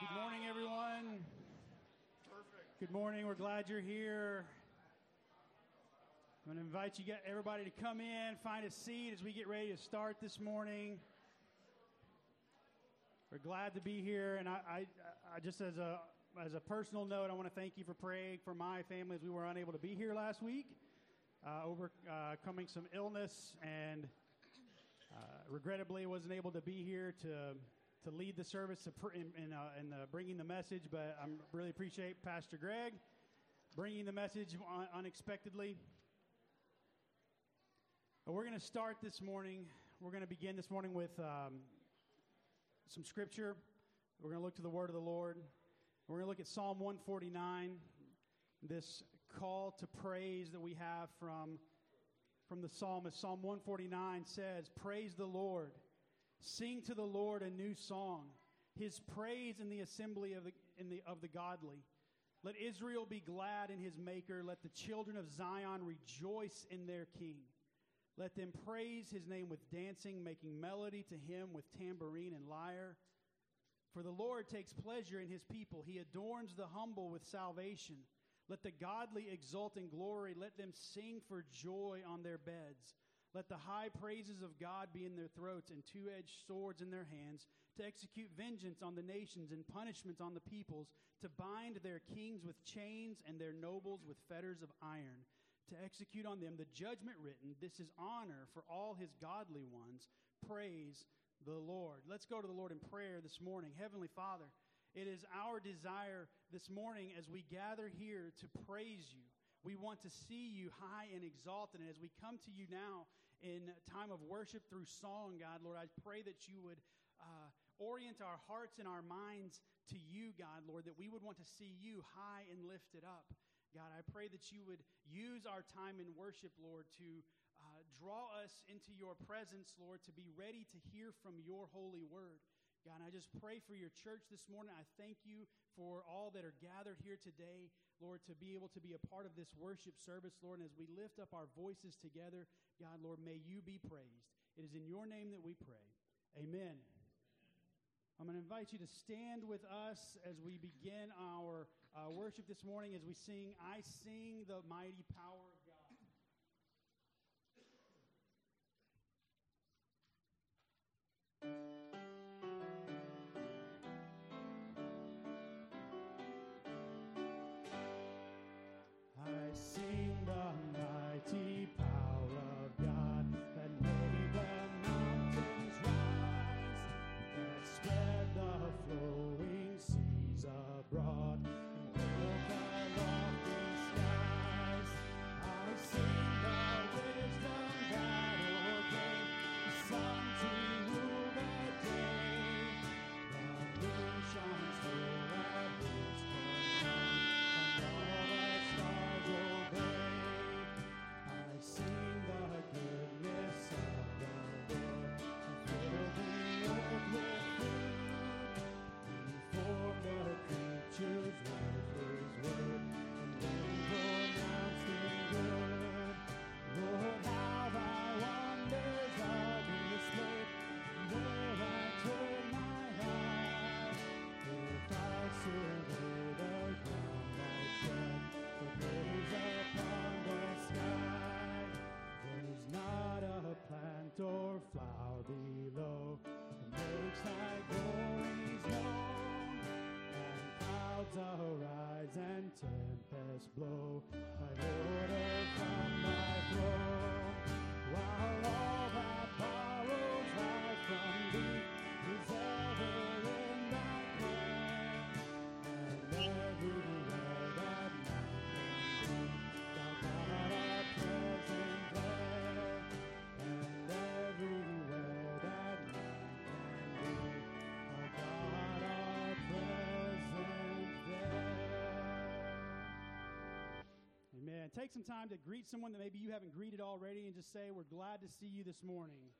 Good morning, everyone. Good morning. We're glad you're here. I'm going to invite you, get everybody to come in, find a seat as we get ready to start this morning. We're glad to be here, and I, I, I just as a as a personal note, I want to thank you for praying for my family as we were unable to be here last week, uh, overcoming some illness, and uh, regrettably wasn't able to be here to to lead the service in, in, uh, in uh, bringing the message. But I really appreciate Pastor Greg bringing the message un- unexpectedly. But we're going to start this morning. We're going to begin this morning with um, some scripture. We're going to look to the word of the Lord. We're going to look at Psalm 149, this call to praise that we have from, from the psalmist. Psalm 149 says, Praise the Lord. Sing to the Lord a new song, his praise in the assembly of the, in the, of the godly. Let Israel be glad in his maker. Let the children of Zion rejoice in their king. Let them praise his name with dancing, making melody to him with tambourine and lyre. For the Lord takes pleasure in his people. He adorns the humble with salvation. Let the godly exult in glory. Let them sing for joy on their beds. Let the high praises of God be in their throats and two edged swords in their hands, to execute vengeance on the nations and punishment on the peoples, to bind their kings with chains and their nobles with fetters of iron to execute on them the judgment written. This is honor for all his godly ones. Praise the Lord. Let's go to the Lord in prayer this morning. Heavenly Father, it is our desire this morning as we gather here to praise you. We want to see you high and exalted. And as we come to you now in time of worship through song, God, Lord, I pray that you would uh, orient our hearts and our minds to you, God, Lord, that we would want to see you high and lifted up. God, I pray that you would use our time in worship, Lord, to uh, draw us into your presence, Lord, to be ready to hear from your holy word. God, I just pray for your church this morning. I thank you for all that are gathered here today, Lord, to be able to be a part of this worship service, Lord. And as we lift up our voices together, God, Lord, may you be praised. It is in your name that we pray. Amen. I'm going to invite you to stand with us as we begin our uh, worship this morning as we sing, I Sing the Mighty Power of God. I flower below makes thy glories known. And clouds arise and tempests blow. Take some time to greet someone that maybe you haven't greeted already and just say, We're glad to see you this morning.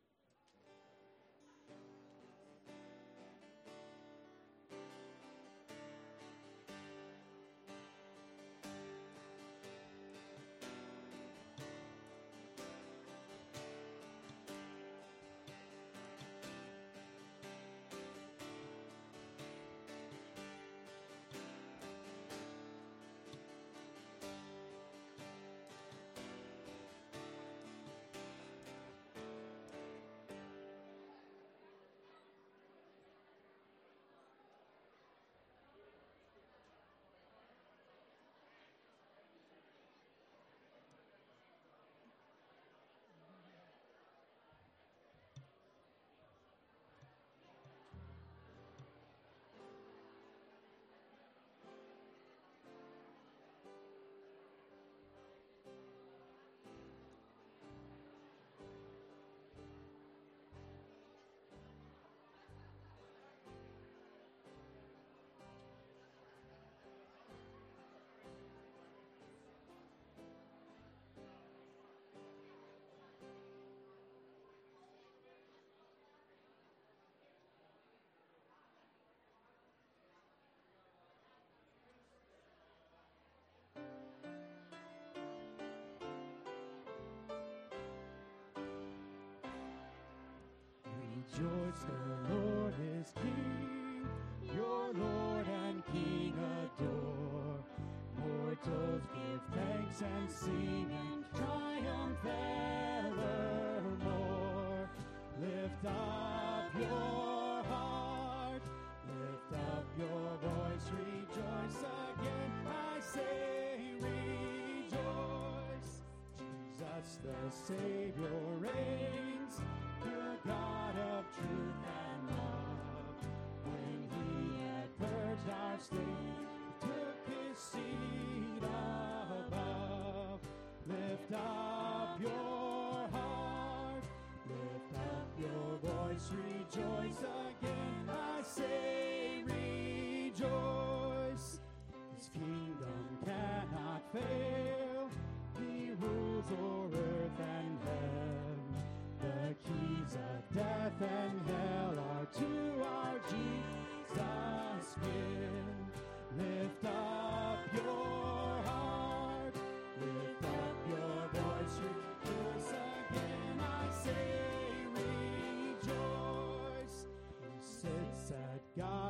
Rejoice, the Lord is King, your Lord and King adore. Mortals give thanks and sing and triumph evermore. Lift up your heart, lift up your voice, rejoice again. I say, rejoice. Jesus the Savior reigns, purged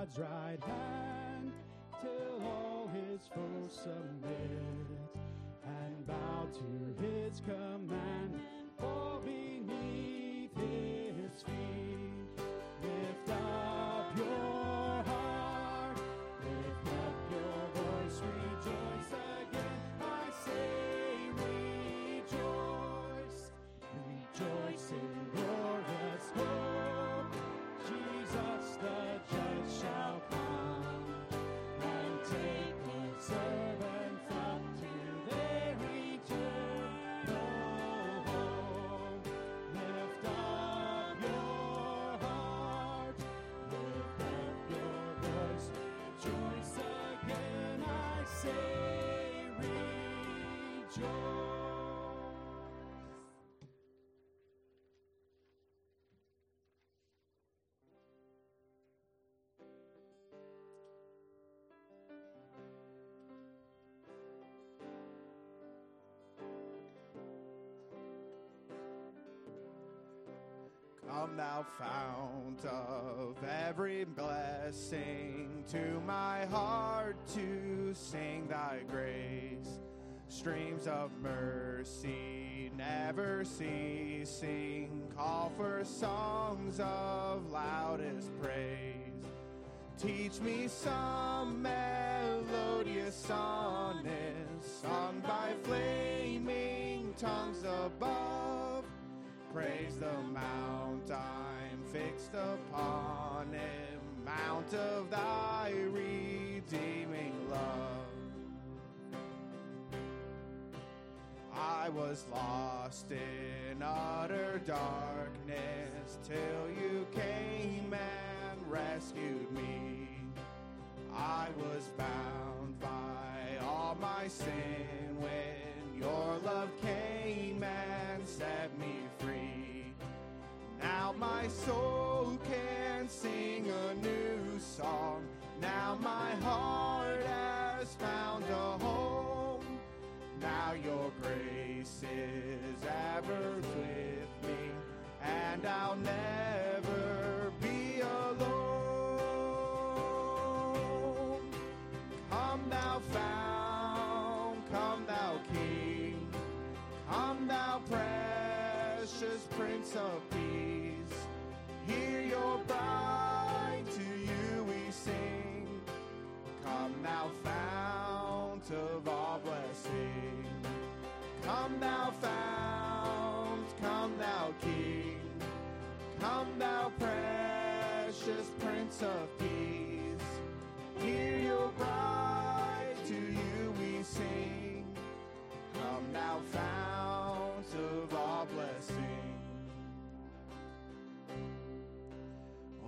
God's right hand till all his foes submit and bow to his command, fall beneath his feet. Lift up your heart, lift up your voice, rejoice again. I say, rejoice, rejoice say, Come, thou fount of every blessing, to my heart to sing thy grace. Streams of mercy never ceasing, call for songs of loudest praise. Teach me some melodious sonnet sung by flaming tongues above. Praise the mount I'm fixed upon him, mount of thy redeeming love. I was lost in utter darkness till you came and rescued me. I was bound by all my sin when your love came and set me. Now my soul can sing a new song. Now my heart has found a home. Now your grace is ever with me, and I'll never be alone. Come, thou found, come, thou King, come, thou precious Prince of thou fount of all blessing. Come, thou fount, come, thou King. Come, thou precious Prince of Peace. Hear your bride, to you we sing. Come, thou fount of all blessing.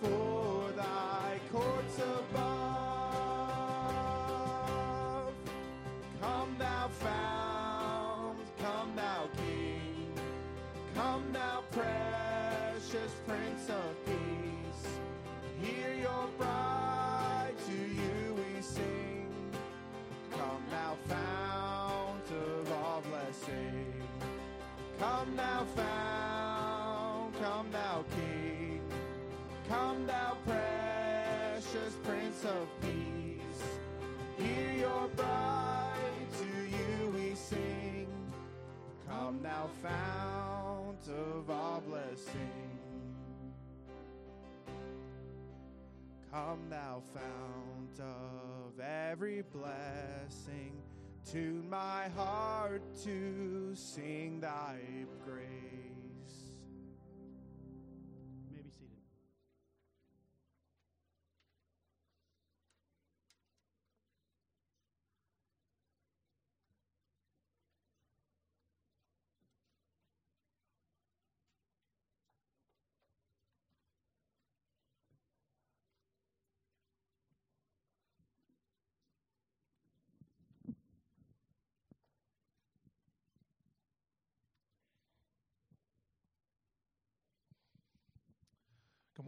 for thy courts above. Come, thou found, come, thou king, come, thou precious prince of peace. Your bride, to you we sing. Come, thou of all blessing, come, thou found, come, thou king fount of peace hear your light to you we sing come down fount of all blessing. Come, thou fount of every blessing. Tune my heart to sing thy grace.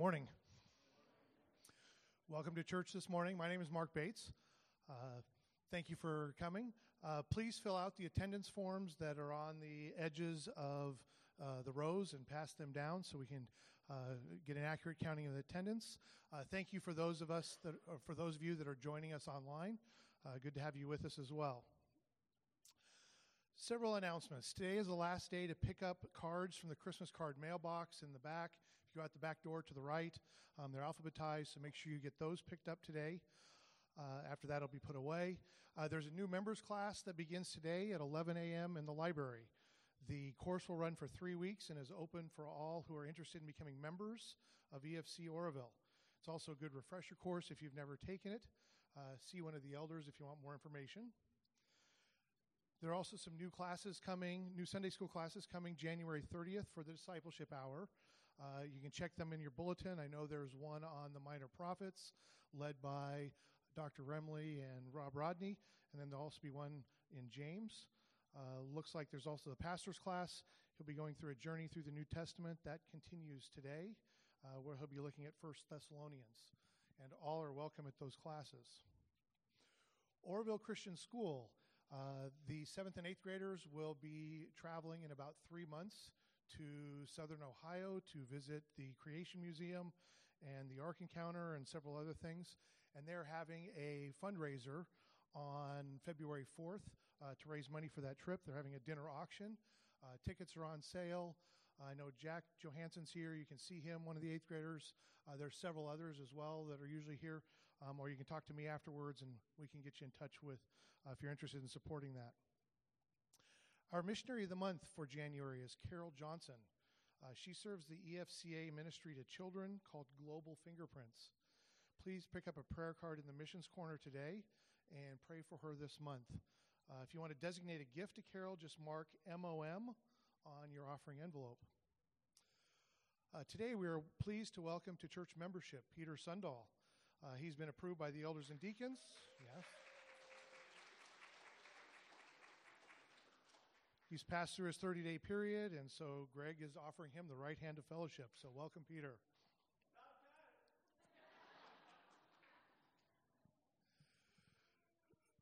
Morning. Welcome to church this morning. My name is Mark Bates. Uh, thank you for coming. Uh, please fill out the attendance forms that are on the edges of uh, the rows and pass them down so we can uh, get an accurate counting of the attendance. Uh, thank you for those of us that, or for those of you that are joining us online. Uh, good to have you with us as well. Several announcements. Today is the last day to pick up cards from the Christmas card mailbox in the back. You go out the back door to the right, um, they're alphabetized, so make sure you get those picked up today. Uh, after that, it'll be put away. Uh, there's a new members class that begins today at 11 a.m. in the library. The course will run for three weeks and is open for all who are interested in becoming members of EFC Oroville. It's also a good refresher course if you've never taken it. Uh, see one of the elders if you want more information. There are also some new classes coming, new Sunday school classes coming January 30th for the discipleship hour. Uh, you can check them in your bulletin. I know there's one on the minor prophets led by Dr. Remley and Rob Rodney, and then there'll also be one in James. Uh, looks like there's also the pastor's class. He'll be going through a journey through the New Testament. That continues today, uh, where he'll be looking at First Thessalonians. And all are welcome at those classes. Oroville Christian School. Uh, the seventh and eighth graders will be traveling in about three months to southern Ohio to visit the Creation Museum and the Ark Encounter and several other things. And they're having a fundraiser on February 4th uh, to raise money for that trip. They're having a dinner auction. Uh, tickets are on sale. I know Jack Johansson's here. You can see him, one of the eighth graders. Uh, there's several others as well that are usually here. Um, or you can talk to me afterwards and we can get you in touch with uh, if you're interested in supporting that. Our missionary of the month for January is Carol Johnson. Uh, she serves the EFCA ministry to children called Global Fingerprints. Please pick up a prayer card in the missions corner today and pray for her this month. Uh, if you want to designate a gift to Carol, just mark MOM on your offering envelope. Uh, today, we are pleased to welcome to church membership Peter Sundahl. Uh, he's been approved by the elders and deacons. Yes. He's passed through his 30 day period, and so Greg is offering him the right hand of fellowship. So, welcome, Peter.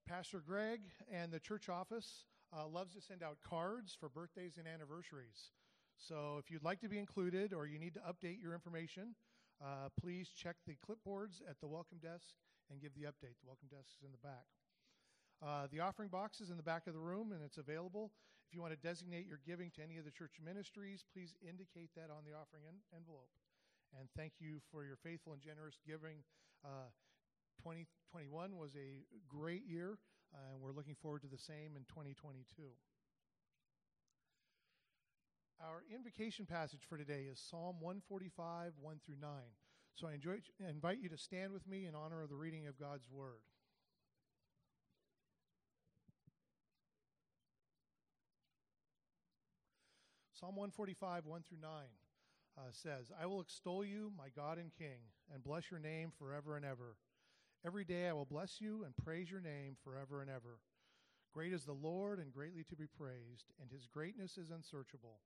Pastor Greg and the church office uh, loves to send out cards for birthdays and anniversaries. So, if you'd like to be included or you need to update your information, uh, please check the clipboards at the welcome desk and give the update. The welcome desk is in the back. Uh, the offering box is in the back of the room and it's available. If you want to designate your giving to any of the church ministries, please indicate that on the offering en- envelope. And thank you for your faithful and generous giving. Uh, 2021 was a great year, uh, and we're looking forward to the same in 2022. Our invocation passage for today is Psalm 145, 1 through 9. So I enjoy, invite you to stand with me in honor of the reading of God's Word. Psalm 145, 1 through 9 uh, says, I will extol you, my God and King, and bless your name forever and ever. Every day I will bless you and praise your name forever and ever. Great is the Lord and greatly to be praised, and his greatness is unsearchable.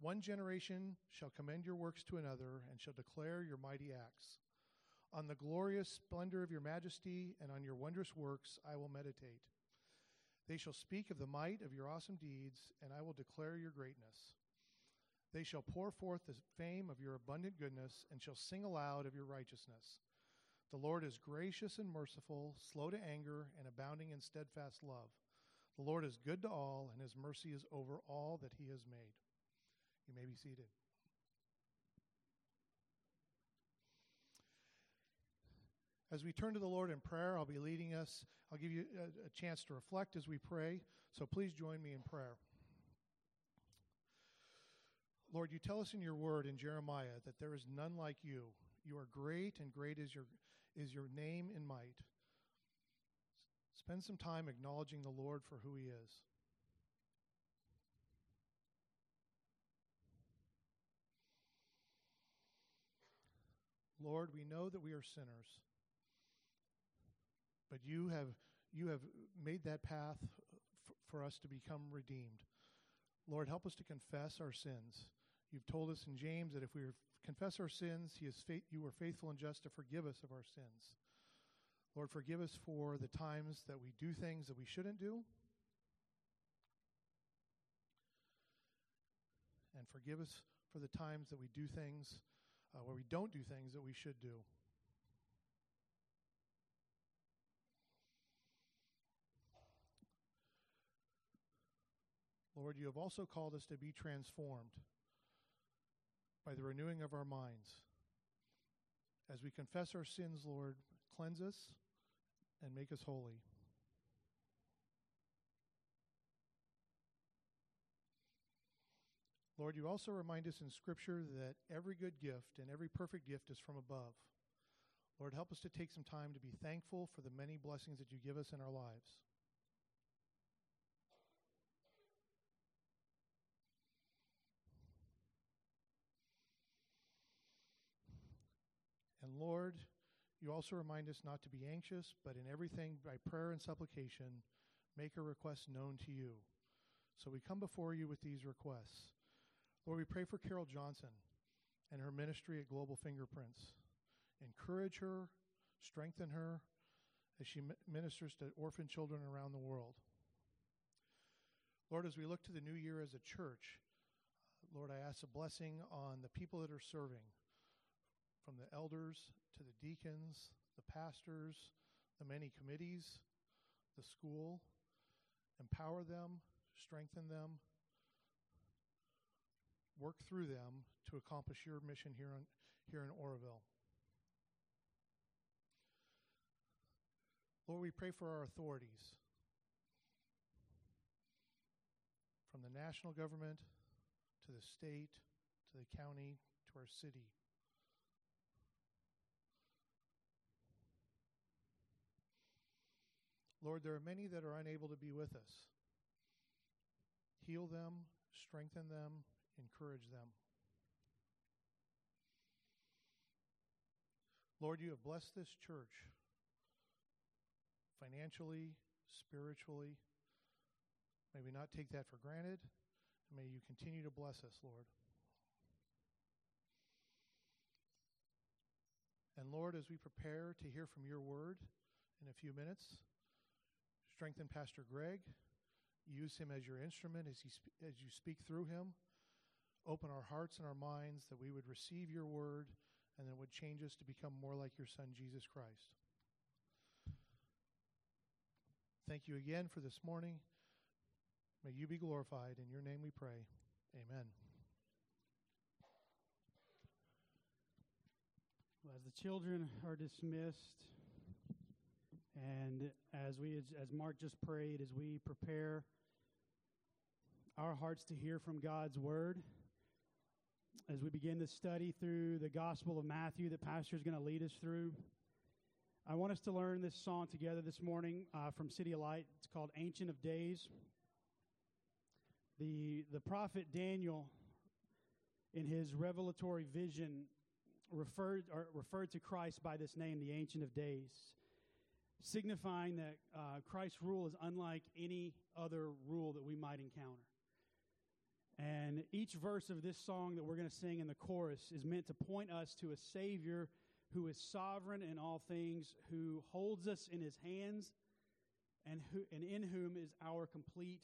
One generation shall commend your works to another and shall declare your mighty acts. On the glorious splendor of your majesty and on your wondrous works I will meditate. They shall speak of the might of your awesome deeds, and I will declare your greatness. They shall pour forth the fame of your abundant goodness, and shall sing aloud of your righteousness. The Lord is gracious and merciful, slow to anger, and abounding in steadfast love. The Lord is good to all, and his mercy is over all that he has made. You may be seated. As we turn to the Lord in prayer, I'll be leading us. I'll give you a, a, chance to reflect as we pray. So please join me in prayer. Lord, you tell us in your word in Jeremiah that there is none like you. You are great, and great is your, is your name and might. Spend some time acknowledging the Lord for who he is. Lord, we know that we are sinners but you have you have made that path f- for us to become redeemed. Lord, help us to confess our sins. You've told us in James that if we confess our sins, he is you are faithful and just to forgive us of our sins. Lord, forgive us for the times that we do things that we shouldn't do. And forgive us for the times that we do things uh, where we don't do things that we should do. Lord, you have also called us to be transformed by the renewing of our minds. As we confess our sins, Lord, cleanse us and make us holy. Lord, you also remind us in Scripture that every good gift and every perfect gift is from above. Lord, help us to take some time to be thankful for the many blessings that you give us in our lives. Lord, you also remind us not to be anxious, but in everything by prayer and supplication, make our requests known to you. So we come before you with these requests. Lord, we pray for Carol Johnson and her ministry at Global Fingerprints. Encourage her, strengthen her as she ministers to orphan children around the world. Lord, as we look to the new year as a church, Lord, I ask a blessing on the people that are serving from the elders to the deacons, the pastors, the many committees, the school. Empower them, strengthen them, work through them to accomplish your mission here in, here in Oroville. Lord, we pray for our authorities, from the national government to the state to the county to our city. Lord, there are many that are unable to be with us. Heal them, strengthen them, encourage them. Lord, you have blessed this church financially, spiritually. May we not take that for granted. May you continue to bless us, Lord. And Lord, as we prepare to hear from your word in a few minutes, Strengthen Pastor Greg. Use him as your instrument as, he as you speak through him. Open our hearts and our minds that we would receive your word and that would change us to become more like your Son, Jesus Christ. Thank you again for this morning. May you be glorified. In your name we pray. Amen. Well, as the children are dismissed, and as we, as Mark just prayed, as we prepare our hearts to hear from God's word, as we begin to study through the Gospel of Matthew that Pastor is going to lead us through, I want us to learn this song together this morning uh, from CityAlight. It's called Ancient of Days. The, the prophet Daniel, in his revelatory vision, referred, referred to Christ by this name, the Ancient of Days signifying that uh, Christ's rule is unlike any other rule that we might encounter. And each verse of this song that we're going to sing in the chorus is meant to point us to a Savior who is sovereign in all things, who holds us in his hands, and, who, and in whom is our complete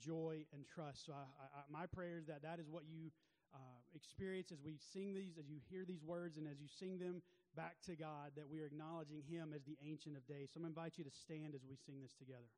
joy and trust. So, I, I, my prayer is that that is what you uh, experience as we sing these, as you hear these words, and as you sing them back to God that we are acknowledging Him as the Ancient of Days. So I'm going to invite you to stand as we sing this together.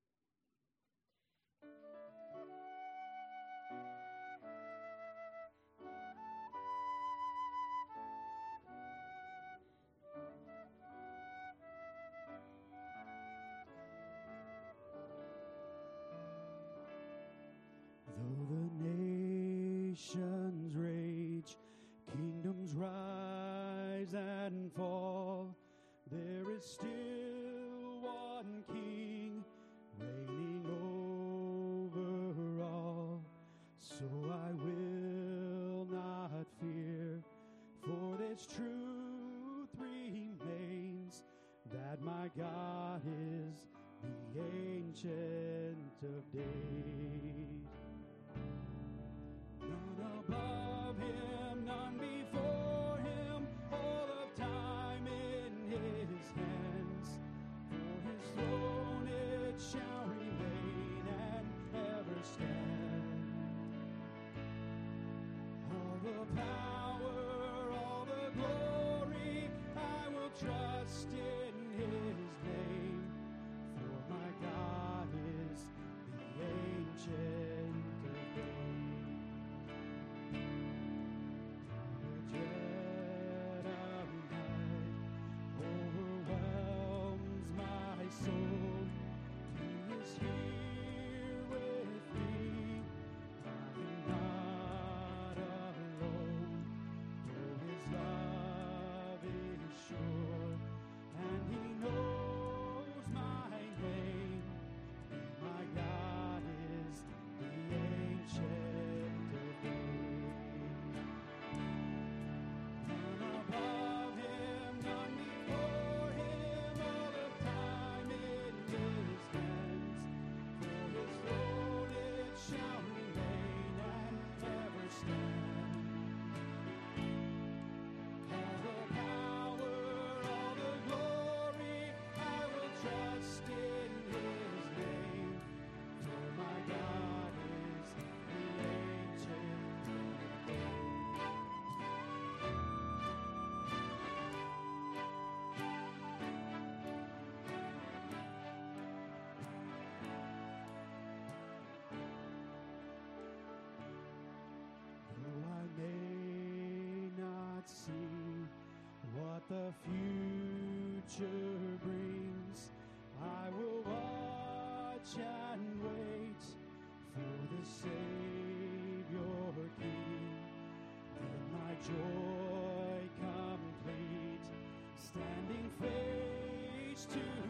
future brings. I will watch and wait for the Savior King. Let my joy complete, standing face to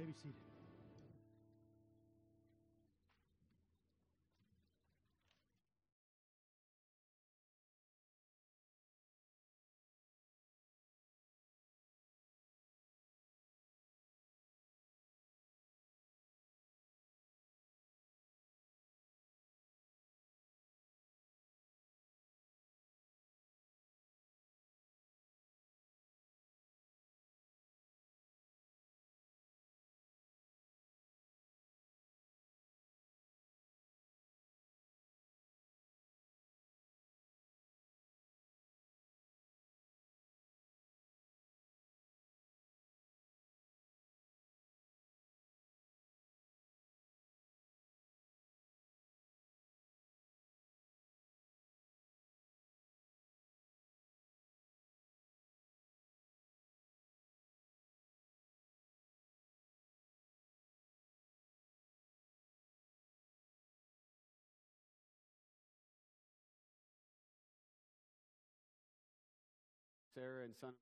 may be seated. Sarah and son.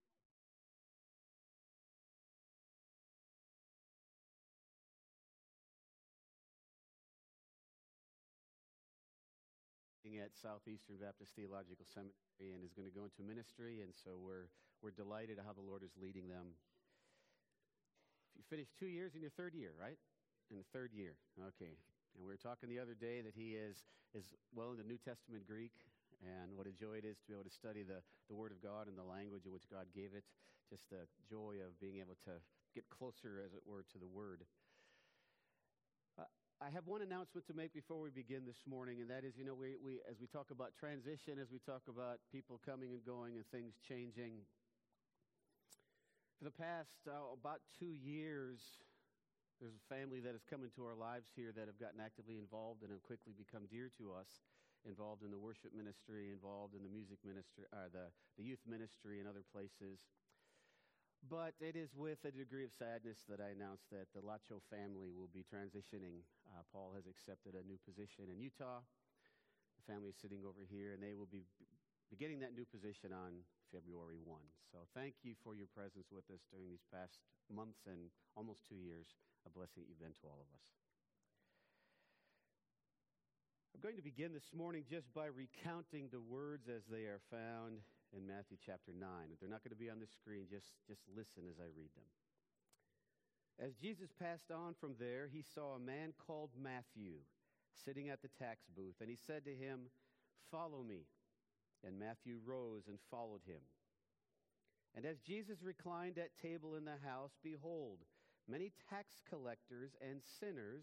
at Southeastern Baptist Theological Seminary and is going to go into ministry, and so we're, we're delighted at how the Lord is leading them. If You finished two years in your third year, right? In the third year, okay. And we were talking the other day that he is, is well into New Testament Greek, and what a joy it is to be able to study the, the Word of God and the language in which God gave it. Just the joy of being able to get closer, as it were, to the Word. I have one announcement to make before we begin this morning, and that is, you know, we, we, as we talk about transition, as we talk about people coming and going and things changing, for the past uh, about two years, there's a family that has come into our lives here that have gotten actively involved and have quickly become dear to us, involved in the worship ministry, involved in the music ministry, or uh, the, the youth ministry and other places. But it is with a degree of sadness that I announce that the Lacho family will be transitioning. Uh, Paul has accepted a new position in Utah. The family is sitting over here, and they will be beginning that new position on February 1. So thank you for your presence with us during these past months and almost two years. A blessing that you've been to all of us. I'm going to begin this morning just by recounting the words as they are found in Matthew chapter 9. They're not going to be on the screen, just, just listen as I read them. As Jesus passed on from there, he saw a man called Matthew sitting at the tax booth, and he said to him, Follow me. And Matthew rose and followed him. And as Jesus reclined at table in the house, behold, many tax collectors and sinners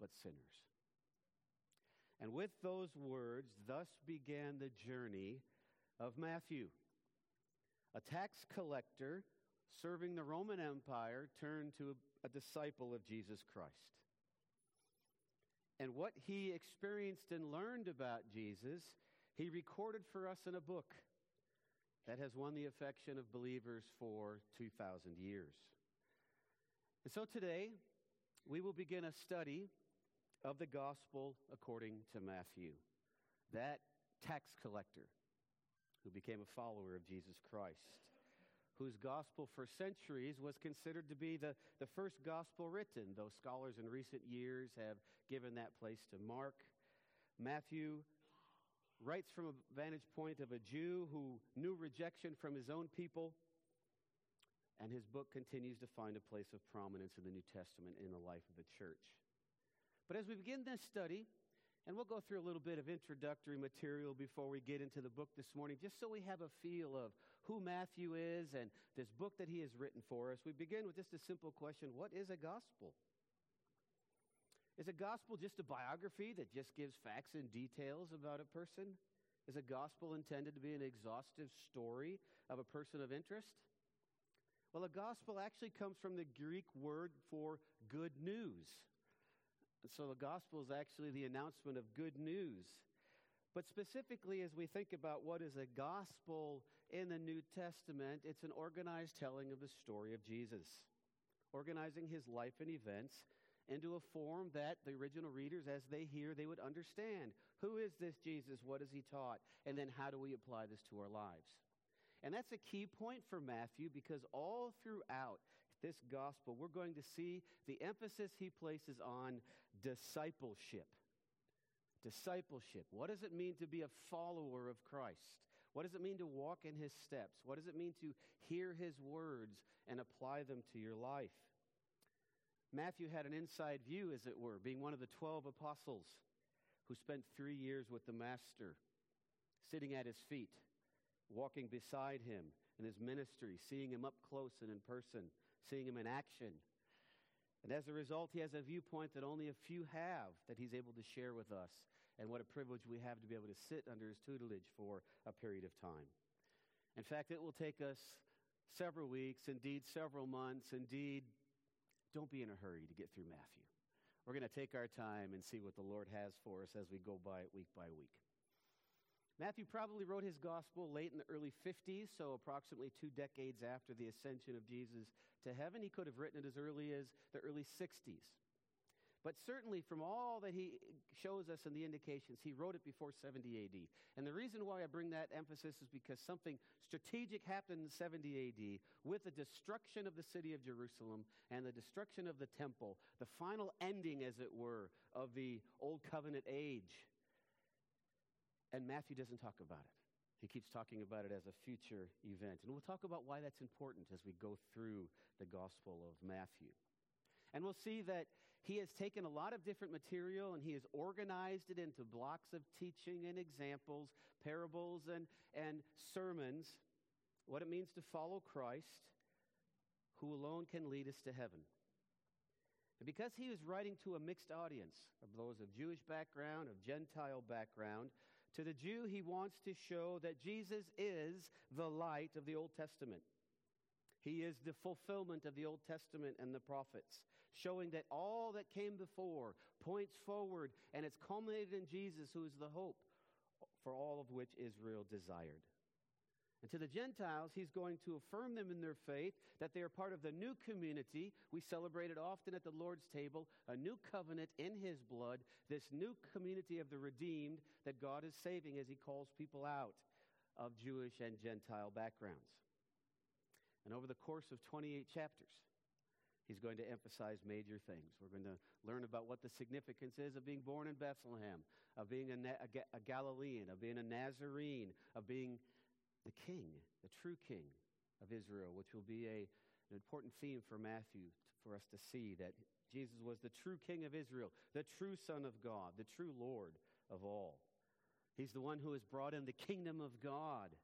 but sinners. And with those words, thus began the journey of Matthew. A tax collector serving the Roman Empire turned to a, a disciple of Jesus Christ. And what he experienced and learned about Jesus, he recorded for us in a book that has won the affection of believers for 2,000 years. And so today, we will begin a study of the gospel according to Matthew. That tax collector who became a follower of Jesus Christ, whose gospel for centuries was considered to be the, the first gospel written, though scholars in recent years have given that place to Mark. Matthew writes from a vantage point of a Jew who knew rejection from his own people. And his book continues to find a place of prominence in the New Testament in the life of the church. But as we begin this study, and we'll go through a little bit of introductory material before we get into the book this morning, just so we have a feel of who Matthew is and this book that he has written for us. We begin with just a simple question What is a gospel? Is a gospel just a biography that just gives facts and details about a person? Is a gospel intended to be an exhaustive story of a person of interest? Well, a gospel actually comes from the Greek word for good news. So the gospel is actually the announcement of good news. But specifically, as we think about what is a gospel in the New Testament, it's an organized telling of the story of Jesus, organizing his life and events into a form that the original readers, as they hear, they would understand. Who is this Jesus? What has he taught? And then how do we apply this to our lives? And that's a key point for Matthew because all throughout this gospel, we're going to see the emphasis he places on discipleship. Discipleship. What does it mean to be a follower of Christ? What does it mean to walk in his steps? What does it mean to hear his words and apply them to your life? Matthew had an inside view, as it were, being one of the 12 apostles who spent three years with the Master, sitting at his feet, walking beside him in his ministry, seeing him up close and in person, seeing him in action. And as a result, he has a viewpoint that only a few have that he's able to share with us. And what a privilege we have to be able to sit under his tutelage for a period of time. In fact, it will take us several weeks, indeed several months, indeed, don't be in a hurry to get through Matthew. We're going to take our time and see what the Lord has for us as we go by it week by week. Matthew probably wrote his gospel late in the early 50s, so approximately two decades after the ascension of Jesus to heaven. He could have written it as early as the early 60s. But certainly, from all that he shows us in the indications, he wrote it before 70 AD. And the reason why I bring that emphasis is because something strategic happened in 70 AD with the destruction of the city of Jerusalem and the destruction of the temple, the final ending, as it were, of the Old Covenant age. And Matthew doesn't talk about it. He keeps talking about it as a future event. And we'll talk about why that's important as we go through the Gospel of Matthew. And we'll see that he has taken a lot of different material and he has organized it into blocks of teaching and examples, parables and, and sermons, what it means to follow Christ, who alone can lead us to heaven. And because he is writing to a mixed audience of those of Jewish background, of Gentile background, to the Jew, he wants to show that Jesus is the light of the Old Testament. He is the fulfillment of the Old Testament and the prophets showing that all that came before points forward and it's culminated in Jesus, who is the hope for all of which Israel desired. And to the Gentiles, he's going to affirm them in their faith that they are part of the new community. We celebrate it often at the Lord's table, a new covenant in his blood, this new community of the redeemed that God is saving as he calls people out of Jewish and Gentile backgrounds. And over the course of 28 chapters, he's going to emphasize major things. We're going to learn about what the significance is of being born in Bethlehem, of being a, a, a Galilean, of being a Nazarene, of being the king, the true king of Israel, which will be a, an important theme for Matthew for us to see that Jesus was the true king of Israel, the true Son of God, the true Lord of all. He's the one who has brought in the kingdom of God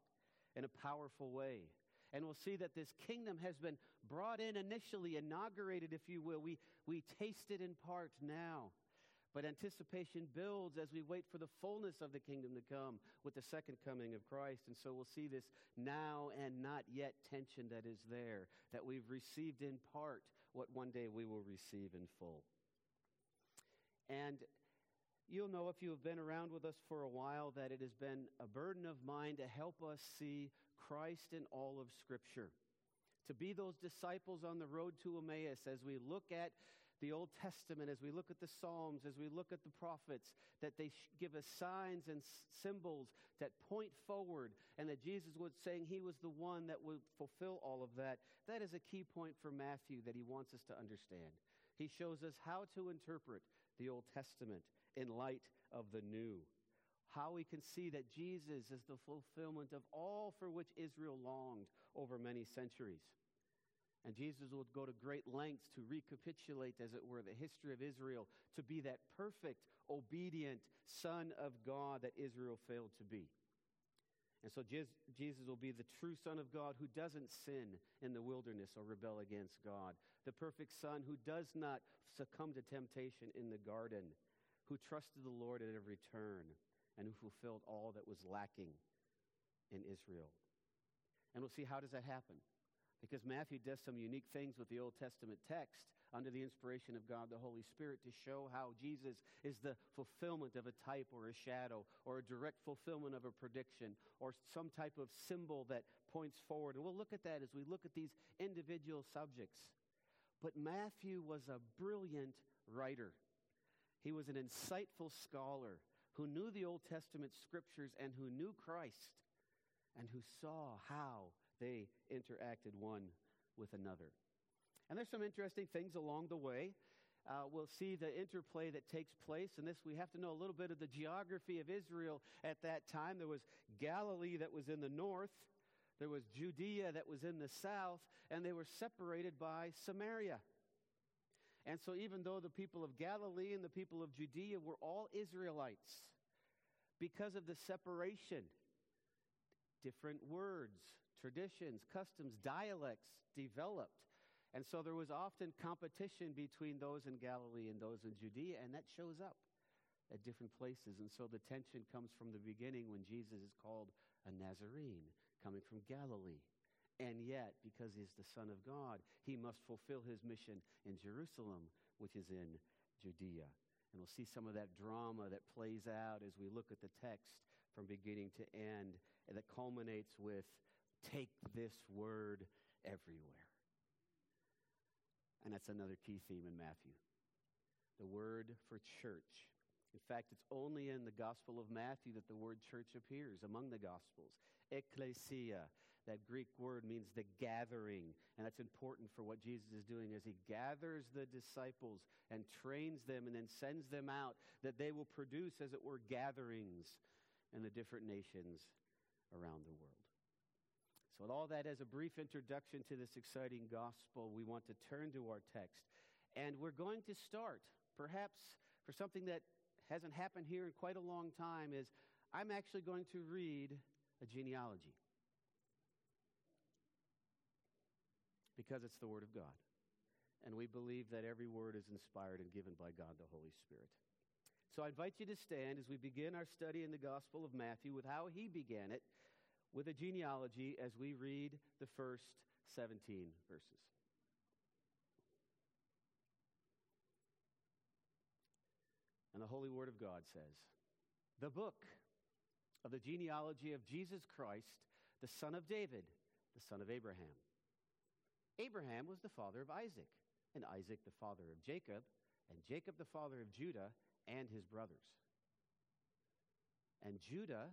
in a powerful way. And we'll see that this kingdom has been brought in initially, inaugurated, if you will. We, we taste it in part now. But anticipation builds as we wait for the fullness of the kingdom to come with the second coming of Christ. And so we'll see this now and not yet tension that is there, that we've received in part what one day we will receive in full. And you'll know if you have been around with us for a while that it has been a burden of mine to help us see Christ in all of Scripture. To be those disciples on the road to Emmaus as we look at the Old Testament, as we look at the Psalms, as we look at the prophets, that they give us signs and symbols that point forward, and that Jesus was saying he was the one that would fulfill all of that. That is a key point for Matthew that he wants us to understand. He shows us how to interpret the Old Testament in light of the new how we can see that Jesus is the fulfillment of all for which Israel longed over many centuries. And Jesus would go to great lengths to recapitulate, as it were, the history of Israel to be that perfect, obedient Son of God that Israel failed to be. And so Jesus will be the true Son of God who doesn't sin in the wilderness or rebel against God, the perfect Son who does not succumb to temptation in the garden, who trusted the Lord at every turn and who fulfilled all that was lacking in Israel. And we'll see how does that happen? Because Matthew does some unique things with the Old Testament text under the inspiration of God the Holy Spirit to show how Jesus is the fulfillment of a type or a shadow or a direct fulfillment of a prediction or some type of symbol that points forward. And we'll look at that as we look at these individual subjects. But Matthew was a brilliant writer. He was an insightful scholar who knew the Old Testament scriptures and who knew Christ and who saw how they interacted one with another. And there's some interesting things along the way. Uh, we'll see the interplay that takes place. And this, we have to know a little bit of the geography of Israel at that time. There was Galilee that was in the north, there was Judea that was in the south, and they were separated by Samaria. And so, even though the people of Galilee and the people of Judea were all Israelites, because of the separation, different words, traditions, customs, dialects developed. And so there was often competition between those in Galilee and those in Judea, and that shows up at different places. And so the tension comes from the beginning when Jesus is called a Nazarene, coming from Galilee. And yet, because he's the Son of God, he must fulfill his mission in Jerusalem, which is in Judea. And we'll see some of that drama that plays out as we look at the text from beginning to end, and that culminates with take this word everywhere. And that's another key theme in Matthew the word for church. In fact, it's only in the Gospel of Matthew that the word church appears among the Gospels. Ecclesia, that Greek word means the gathering. And that's important for what Jesus is doing as he gathers the disciples and trains them and then sends them out, that they will produce, as it were, gatherings in the different nations around the world. So, with all that as a brief introduction to this exciting gospel, we want to turn to our text. And we're going to start, perhaps for something that hasn't happened here in quite a long time, is I'm actually going to read a genealogy. Because it's the Word of God. And we believe that every word is inspired and given by God the Holy Spirit. So I invite you to stand as we begin our study in the Gospel of Matthew with how he began it with a genealogy as we read the first 17 verses. And the Holy Word of God says, The book of the genealogy of Jesus Christ, the son of David, the son of Abraham. Abraham was the father of Isaac, and Isaac the father of Jacob, and Jacob the father of Judah and his brothers. And Judah,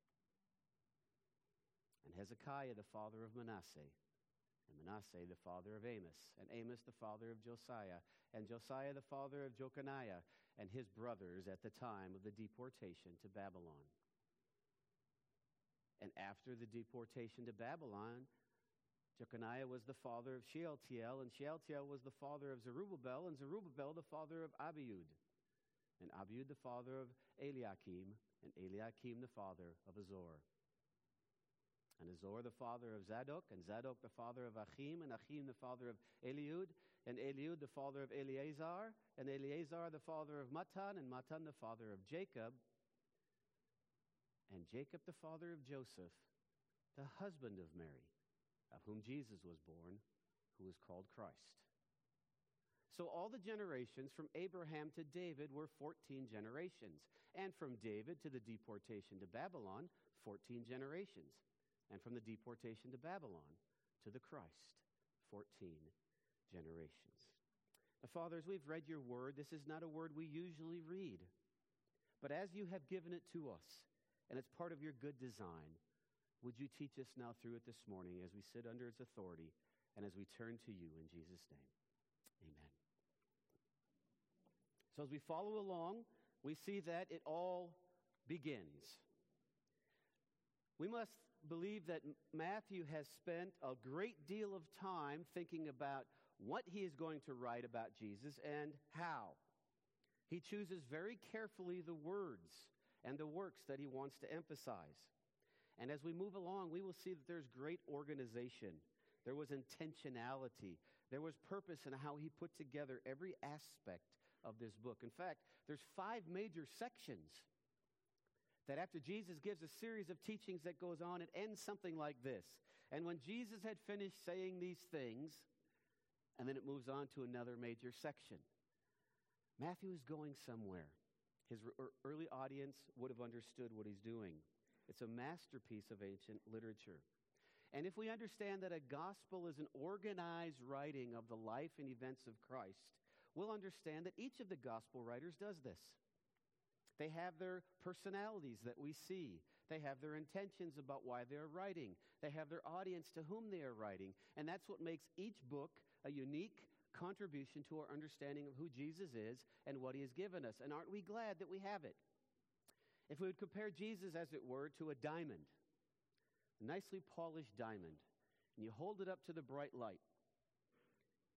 And Hezekiah the father of Manasseh, and Manasseh the father of Amos, and Amos the father of Josiah, and Josiah the father of Jeconiah, and his brothers at the time of the deportation to Babylon. And after the deportation to Babylon, Jeconiah was the father of Shealtiel, and Shealtiel was the father of Zerubbabel, and Zerubbabel the father of Abiud, and Abiud the father of Eliakim, and Eliakim the father of Azor. And Azor the father of Zadok, and Zadok the father of Achim, and Achim the father of Eliud, and Eliud the father of Eleazar, and Eleazar the father of Matthan, and Matthan the father of Jacob, and Jacob the father of Joseph, the husband of Mary, of whom Jesus was born, who is called Christ. So all the generations from Abraham to David were 14 generations, and from David to the deportation to Babylon, 14 generations and from the deportation to Babylon to the Christ, 14 generations. Now, Father, as we've read your word, this is not a word we usually read. But as you have given it to us, and it's part of your good design, would you teach us now through it this morning as we sit under its authority and as we turn to you in Jesus' name? Amen. So, as we follow along, we see that it all begins. We must believe that Matthew has spent a great deal of time thinking about what he is going to write about Jesus and how. He chooses very carefully the words and the works that he wants to emphasize. And as we move along, we will see that there's great organization. There was intentionality. There was purpose in how he put together every aspect of this book. In fact, there's five major sections that after Jesus gives a series of teachings that goes on, it ends something like this. And when Jesus had finished saying these things, and then it moves on to another major section. Matthew is going somewhere. His er, early audience would have understood what he's doing. It's a masterpiece of ancient literature. And if we understand that a gospel is an organized writing of the life and events of Christ, we'll understand that each of the gospel writers does this. They have their personalities that we see. They have their intentions about why they're writing. They have their audience to whom they are writing. And that's what makes each book a unique contribution to our understanding of who Jesus is and what he has given us. And aren't we glad that we have it? If we would compare Jesus, as it were, to a diamond, a nicely polished diamond, and you hold it up to the bright light,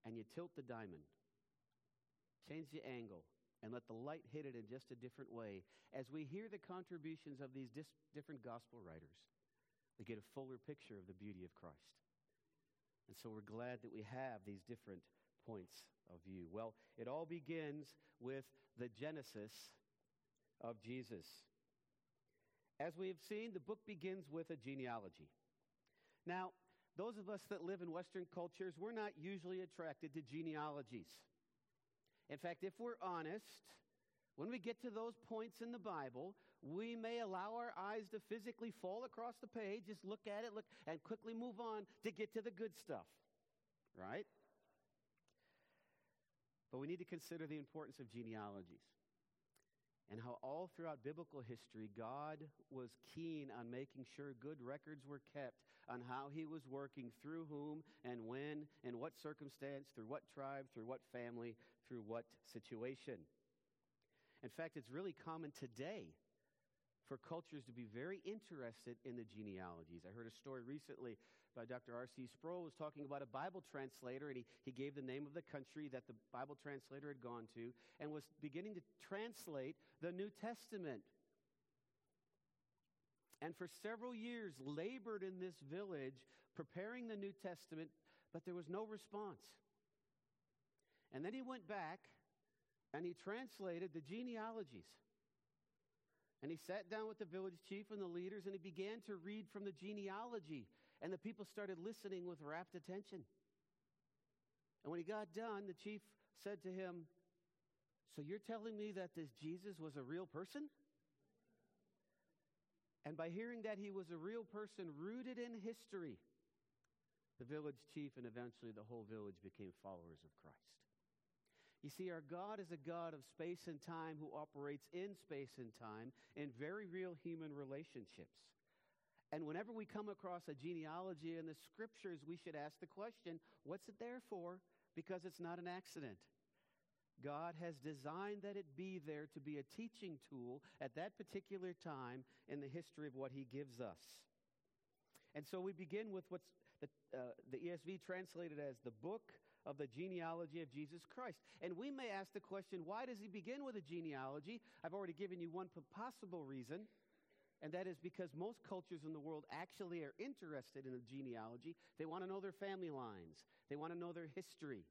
and you tilt the diamond, change the angle, and let the light hit it in just a different way, as we hear the contributions of these dis- different gospel writers, we get a fuller picture of the beauty of Christ. And so we're glad that we have these different points of view. Well, it all begins with the genesis of Jesus. As we have seen, the book begins with a genealogy. Now, those of us that live in Western cultures, we're not usually attracted to genealogies. In fact, if we're honest, when we get to those points in the Bible, we may allow our eyes to physically fall across the page, just look at it, look, and quickly move on to get to the good stuff. Right? But we need to consider the importance of genealogies and how all throughout biblical history, God was keen on making sure good records were kept on how he was working through whom and when, and what circumstance, through what tribe, through what family, through what situation. In fact, it's really common today for cultures to be very interested in the genealogies. I heard a story recently by Dr. R.C. Sproul was talking about a Bible translator, and he, he gave the name of the country that the Bible translator had gone to and was beginning to translate the New Testament. And for several years labored in this village preparing the New Testament, but there was no response. And then he went back and he translated the genealogies. And he sat down with the village chief and the leaders and he began to read from the genealogy. And the people started listening with rapt attention. And when he got done, the chief said to him, So you're telling me that this Jesus was a real person? And by hearing that he was a real person rooted in history, the village chief and eventually the whole village became followers of Christ. You see, our God is a God of space and time who operates in space and time in very real human relationships. And whenever we come across a genealogy in the scriptures, we should ask the question what's it there for? Because it's not an accident. God has designed that it be there to be a teaching tool at that particular time in the history of what He gives us. And so we begin with what's the, uh, the ESV translated as the book of the genealogy of Jesus Christ. And we may ask the question why does he begin with a genealogy? I've already given you one possible reason. And that is because most cultures in the world actually are interested in a genealogy. They want to know their family lines, they want to know their history.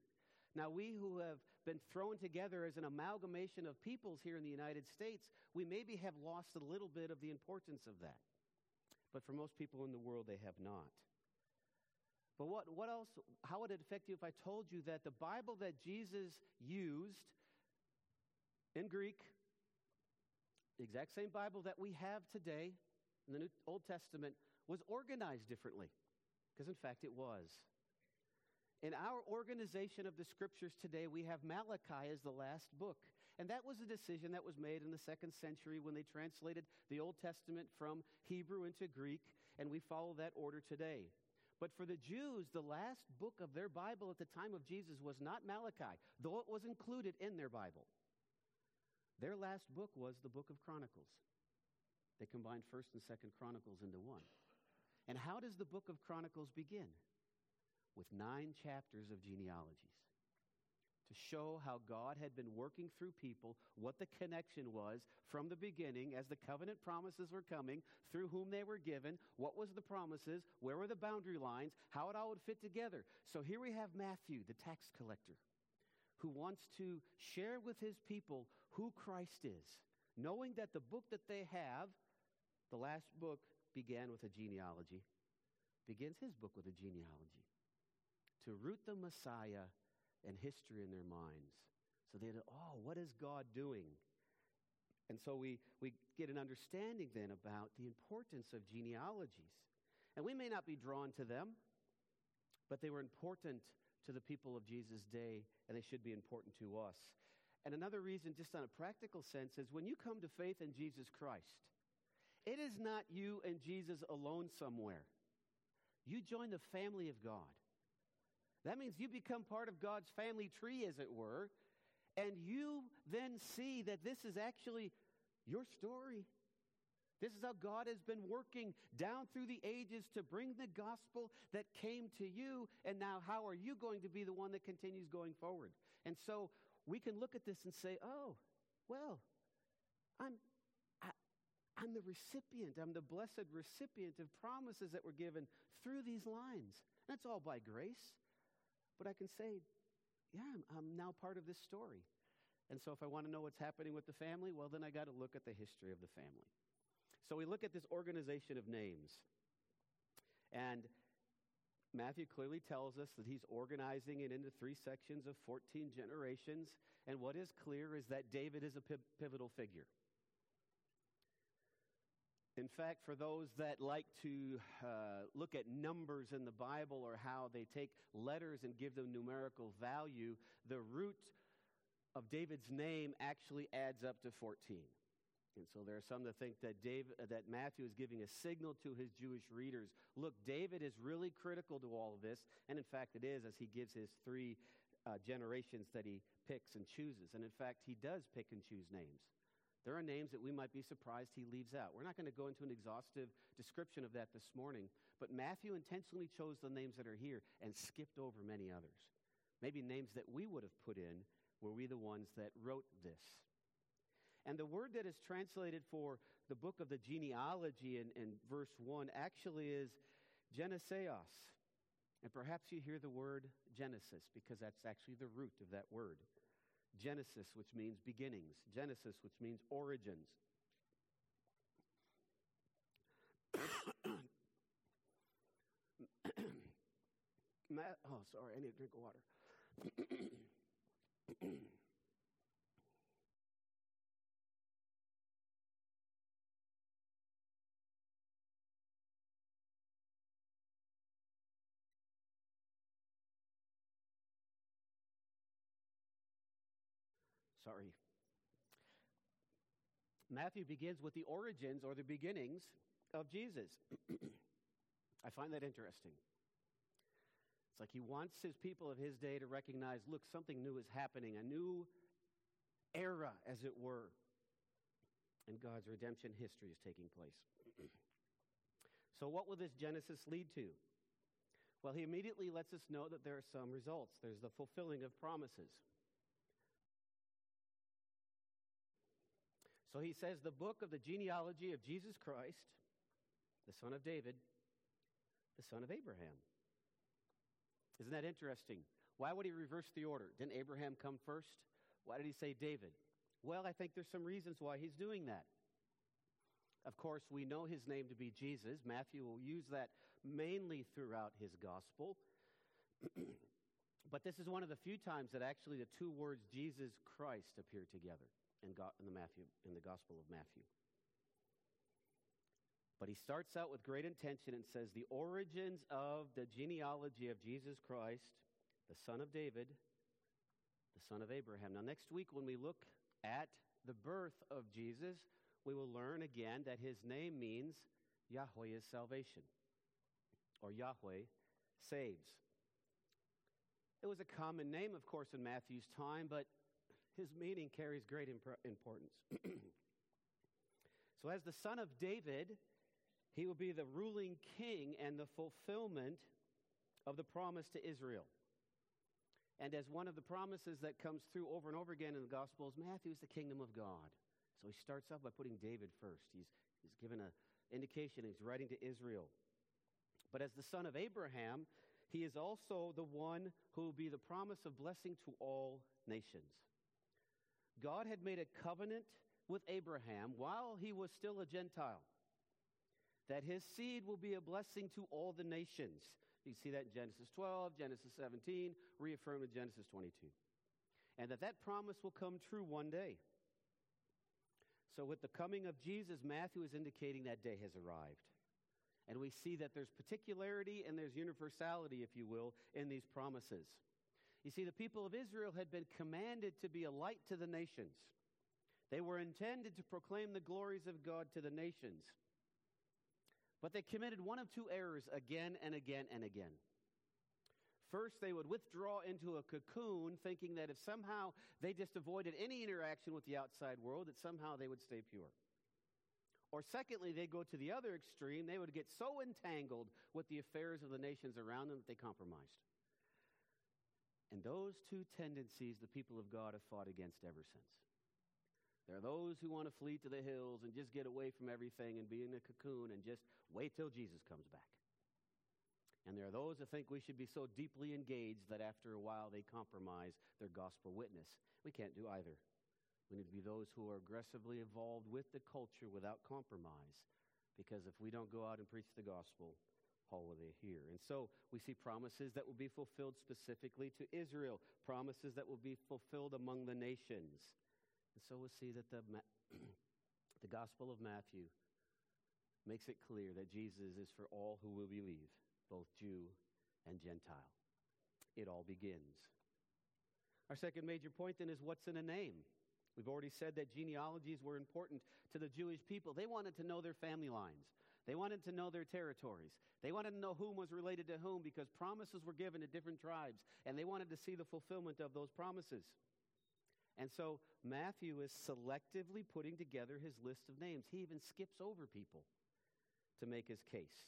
Now, we who have been thrown together as an amalgamation of peoples here in the United States, we maybe have lost a little bit of the importance of that. But for most people in the world, they have not. But what, what else, how would it affect you if I told you that the Bible that Jesus used in Greek, the exact same Bible that we have today in the New Old Testament, was organized differently? Because in fact it was. In our organization of the scriptures today, we have Malachi as the last book. And that was a decision that was made in the second century when they translated the Old Testament from Hebrew into Greek, and we follow that order today. But for the Jews, the last book of their Bible at the time of Jesus was not Malachi, though it was included in their Bible. Their last book was the book of Chronicles. They combined 1st and 2nd Chronicles into one. And how does the book of Chronicles begin? With nine chapters of genealogies to show how God had been working through people, what the connection was from the beginning as the covenant promises were coming, through whom they were given, what was the promises, where were the boundary lines, how it all would fit together. So here we have Matthew, the tax collector, who wants to share with his people who Christ is, knowing that the book that they have, the last book, began with a genealogy, begins his book with a genealogy. To root the Messiah and history in their minds. So they oh, what is God doing? And so we, we get an understanding then about the importance of genealogies. And we may not be drawn to them, but they were important to the people of Jesus' day, and they should be important to us. And another reason, just on a practical sense, is when you come to faith in Jesus Christ, it is not you and Jesus alone somewhere. You join the family of God. That means you become part of God's family tree, as it were, and you then see that this is actually your story. This is how God has been working down through the ages to bring the gospel that came to you. And now, how are you going to be the one that continues going forward? And so we can look at this and say, oh, well, I'm, I, am i am the recipient. I'm the blessed recipient of promises that were given through these lines. That's all by grace. But I can say, yeah, I'm, I'm now part of this story. And so if I want to know what's happening with the family, well, then I got to look at the history of the family. So we look at this organization of names. And Matthew clearly tells us that he's organizing it into three sections of 14 generations. And what is clear is that David is a pivotal figure. In fact, for those that like to uh, look at numbers in the Bible or how they take letters and give them numerical value, the root of David's name actually adds up to 14. And so there are some that think that, David, uh, that Matthew is giving a signal to his Jewish readers. Look, David is really critical to all of this, and in fact, it is as he gives his three uh, generations that he picks and chooses. And in fact, he does pick and choose names. There are names that we might be surprised he leaves out. We're not going to go into an exhaustive description of that this morning, but Matthew intentionally chose the names that are here and skipped over many others. Maybe names that we would have put in were we the ones that wrote this. And the word that is translated for the book of the genealogy in, in verse 1 actually is Geneseos. And perhaps you hear the word Genesis because that's actually the root of that word. Genesis, which means beginnings. Genesis, which means origins. oh, sorry, I need a drink of water. Sorry. Matthew begins with the origins or the beginnings of Jesus. I find that interesting. It's like he wants his people of his day to recognize look, something new is happening, a new era, as it were. And God's redemption history is taking place. so, what will this Genesis lead to? Well, he immediately lets us know that there are some results. There's the fulfilling of promises. So he says the book of the genealogy of Jesus Christ, the son of David, the son of Abraham. Isn't that interesting? Why would he reverse the order? Didn't Abraham come first? Why did he say David? Well, I think there's some reasons why he's doing that. Of course, we know his name to be Jesus. Matthew will use that mainly throughout his gospel. but this is one of the few times that actually the two words Jesus Christ appear together in, in, the Matthew, in the Gospel of Matthew. But he starts out with great intention and says, The origins of the genealogy of Jesus Christ, the son of David, the son of Abraham. Now, next week, when we look at the birth of Jesus, we will learn again that his name means Yahweh is salvation, or Yahweh saves. It was a common name, of course, in Matthew's time, but his meaning carries great importance. so, as the son of David, he will be the ruling king and the fulfillment of the promise to Israel. And as one of the promises that comes through over and over again in the Gospels, Matthew is the kingdom of God. So he starts off by putting David first. He's, he's given an indication he's writing to Israel. But as the son of Abraham, he is also the one who will be the promise of blessing to all nations. God had made a covenant with Abraham while he was still a Gentile that his seed will be a blessing to all the nations. You see that in Genesis 12, Genesis 17, reaffirmed in Genesis 22. And that that promise will come true one day. So, with the coming of Jesus, Matthew is indicating that day has arrived. And we see that there's particularity and there's universality, if you will, in these promises. You see, the people of Israel had been commanded to be a light to the nations. They were intended to proclaim the glories of God to the nations. But they committed one of two errors again and again and again. First, they would withdraw into a cocoon, thinking that if somehow they just avoided any interaction with the outside world, that somehow they would stay pure. Or secondly, they go to the other extreme. They would get so entangled with the affairs of the nations around them that they compromised. And those two tendencies the people of God have fought against ever since. There are those who want to flee to the hills and just get away from everything and be in a cocoon and just wait till Jesus comes back. And there are those that think we should be so deeply engaged that after a while they compromise their gospel witness. We can't do either. We need to be those who are aggressively involved with the culture without compromise. Because if we don't go out and preach the gospel, they hear? And so we see promises that will be fulfilled specifically to Israel, promises that will be fulfilled among the nations. And so we'll see that the, the Gospel of Matthew makes it clear that Jesus is for all who will believe, both Jew and Gentile. It all begins. Our second major point then is what's in a name. We've already said that genealogies were important to the Jewish people. They wanted to know their family lines. They wanted to know their territories. They wanted to know whom was related to whom because promises were given to different tribes, and they wanted to see the fulfillment of those promises. And so Matthew is selectively putting together his list of names. He even skips over people to make his case.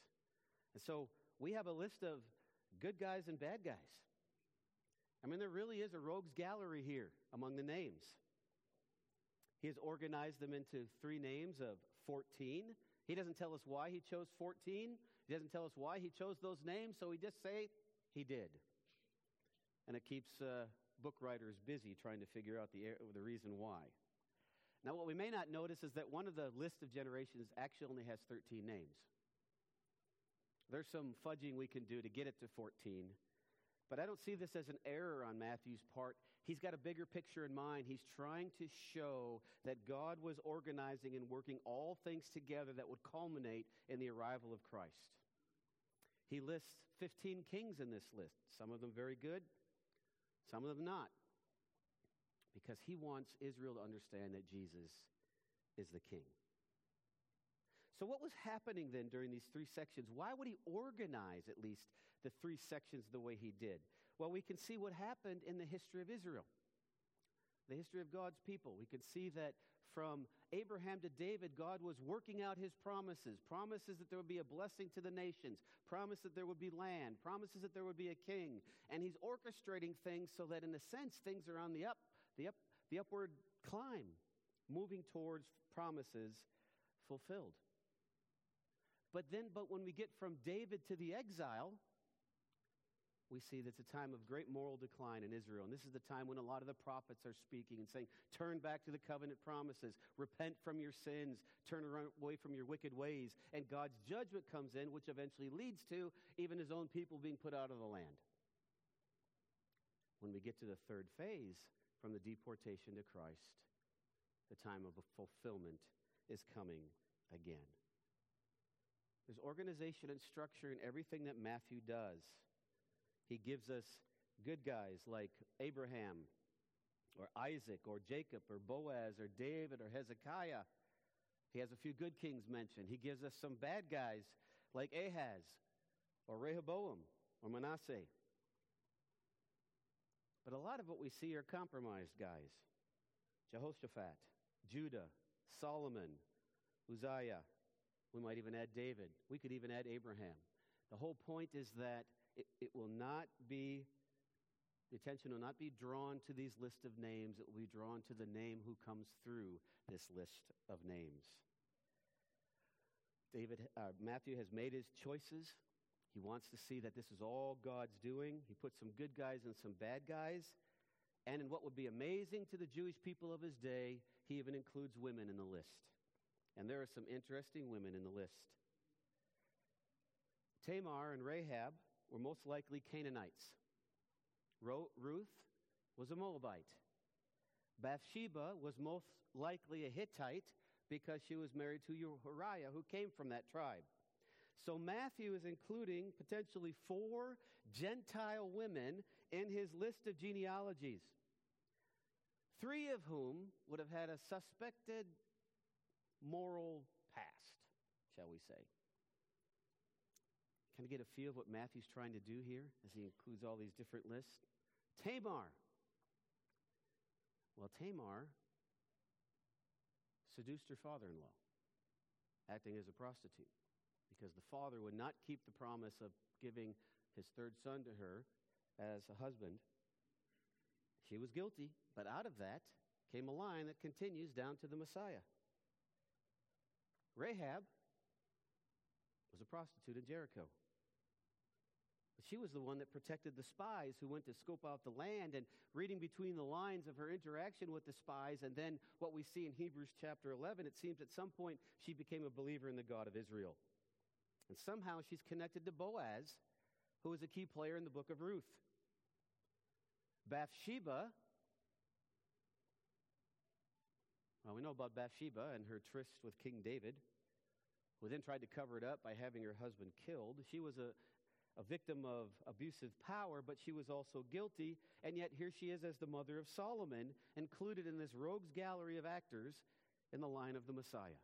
And so we have a list of good guys and bad guys. I mean, there really is a rogues gallery here among the names. He has organized them into three names of 14. He doesn't tell us why he chose 14. He doesn't tell us why he chose those names, so we just say he did. And it keeps uh, book writers busy trying to figure out the, the reason why. Now, what we may not notice is that one of the list of generations actually only has 13 names. There's some fudging we can do to get it to 14, but I don't see this as an error on Matthew's part. He's got a bigger picture in mind. He's trying to show that God was organizing and working all things together that would culminate in the arrival of Christ. He lists 15 kings in this list, some of them very good, some of them not. Because he wants Israel to understand that Jesus is the king. So, what was happening then during these three sections? Why would he organize at least the three sections the way he did? Well, we can see what happened in the history of Israel, the history of God's people. We can see that from Abraham to David, God was working out his promises promises that there would be a blessing to the nations, promise that there would be land, promises that there would be a king. And he's orchestrating things so that, in a sense, things are on the up, the up, the upward climb, moving towards promises fulfilled. But then, but when we get from David to the exile, we see that it's a time of great moral decline in Israel. And this is the time when a lot of the prophets are speaking and saying, Turn back to the covenant promises, repent from your sins, turn away from your wicked ways. And God's judgment comes in, which eventually leads to even his own people being put out of the land. When we get to the third phase, from the deportation to Christ, the time of fulfillment is coming again. There's organization and structure in everything that Matthew does. He gives us good guys like Abraham or Isaac or Jacob or Boaz or David or Hezekiah. He has a few good kings mentioned. He gives us some bad guys like Ahaz or Rehoboam or Manasseh. But a lot of what we see are compromised guys Jehoshaphat, Judah, Solomon, Uzziah. We might even add David. We could even add Abraham. The whole point is that it, it will not be, the attention will not be drawn to these list of names. It will be drawn to the name who comes through this list of names. David, uh, Matthew has made his choices. He wants to see that this is all God's doing. He puts some good guys and some bad guys. And in what would be amazing to the Jewish people of his day, he even includes women in the list. And there are some interesting women in the list. Tamar and Rahab were most likely Canaanites. Ruth was a Moabite. Bathsheba was most likely a Hittite because she was married to Uriah, who came from that tribe. So Matthew is including potentially four Gentile women in his list of genealogies, three of whom would have had a suspected moral past, shall we say. Can I get a feel of what Matthew's trying to do here as he includes all these different lists? Tamar. Well, Tamar seduced her father in law, acting as a prostitute, because the father would not keep the promise of giving his third son to her as a husband. She was guilty, but out of that came a line that continues down to the Messiah. Rahab was a prostitute in Jericho. She was the one that protected the spies who went to scope out the land and reading between the lines of her interaction with the spies. And then what we see in Hebrews chapter 11, it seems at some point she became a believer in the God of Israel. And somehow she's connected to Boaz, who is a key player in the book of Ruth. Bathsheba, well, we know about Bathsheba and her tryst with King David, who then tried to cover it up by having her husband killed. She was a, a victim of abusive power, but she was also guilty. And yet, here she is as the mother of Solomon, included in this rogues gallery of actors in the line of the Messiah.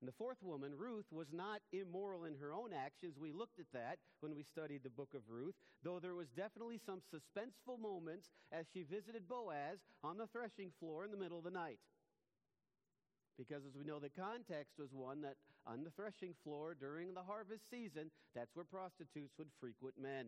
And the fourth woman, Ruth, was not immoral in her own actions. We looked at that when we studied the book of Ruth, though there was definitely some suspenseful moments as she visited Boaz on the threshing floor in the middle of the night. Because as we know, the context was one that on the threshing floor during the harvest season, that's where prostitutes would frequent men.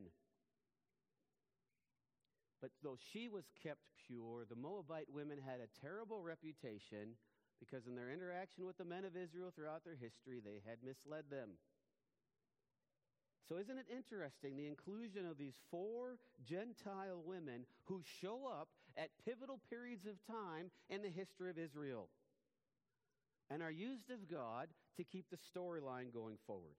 But though she was kept pure, the Moabite women had a terrible reputation because in their interaction with the men of Israel throughout their history, they had misled them. So, isn't it interesting the inclusion of these four Gentile women who show up at pivotal periods of time in the history of Israel? And are used of God to keep the storyline going forward.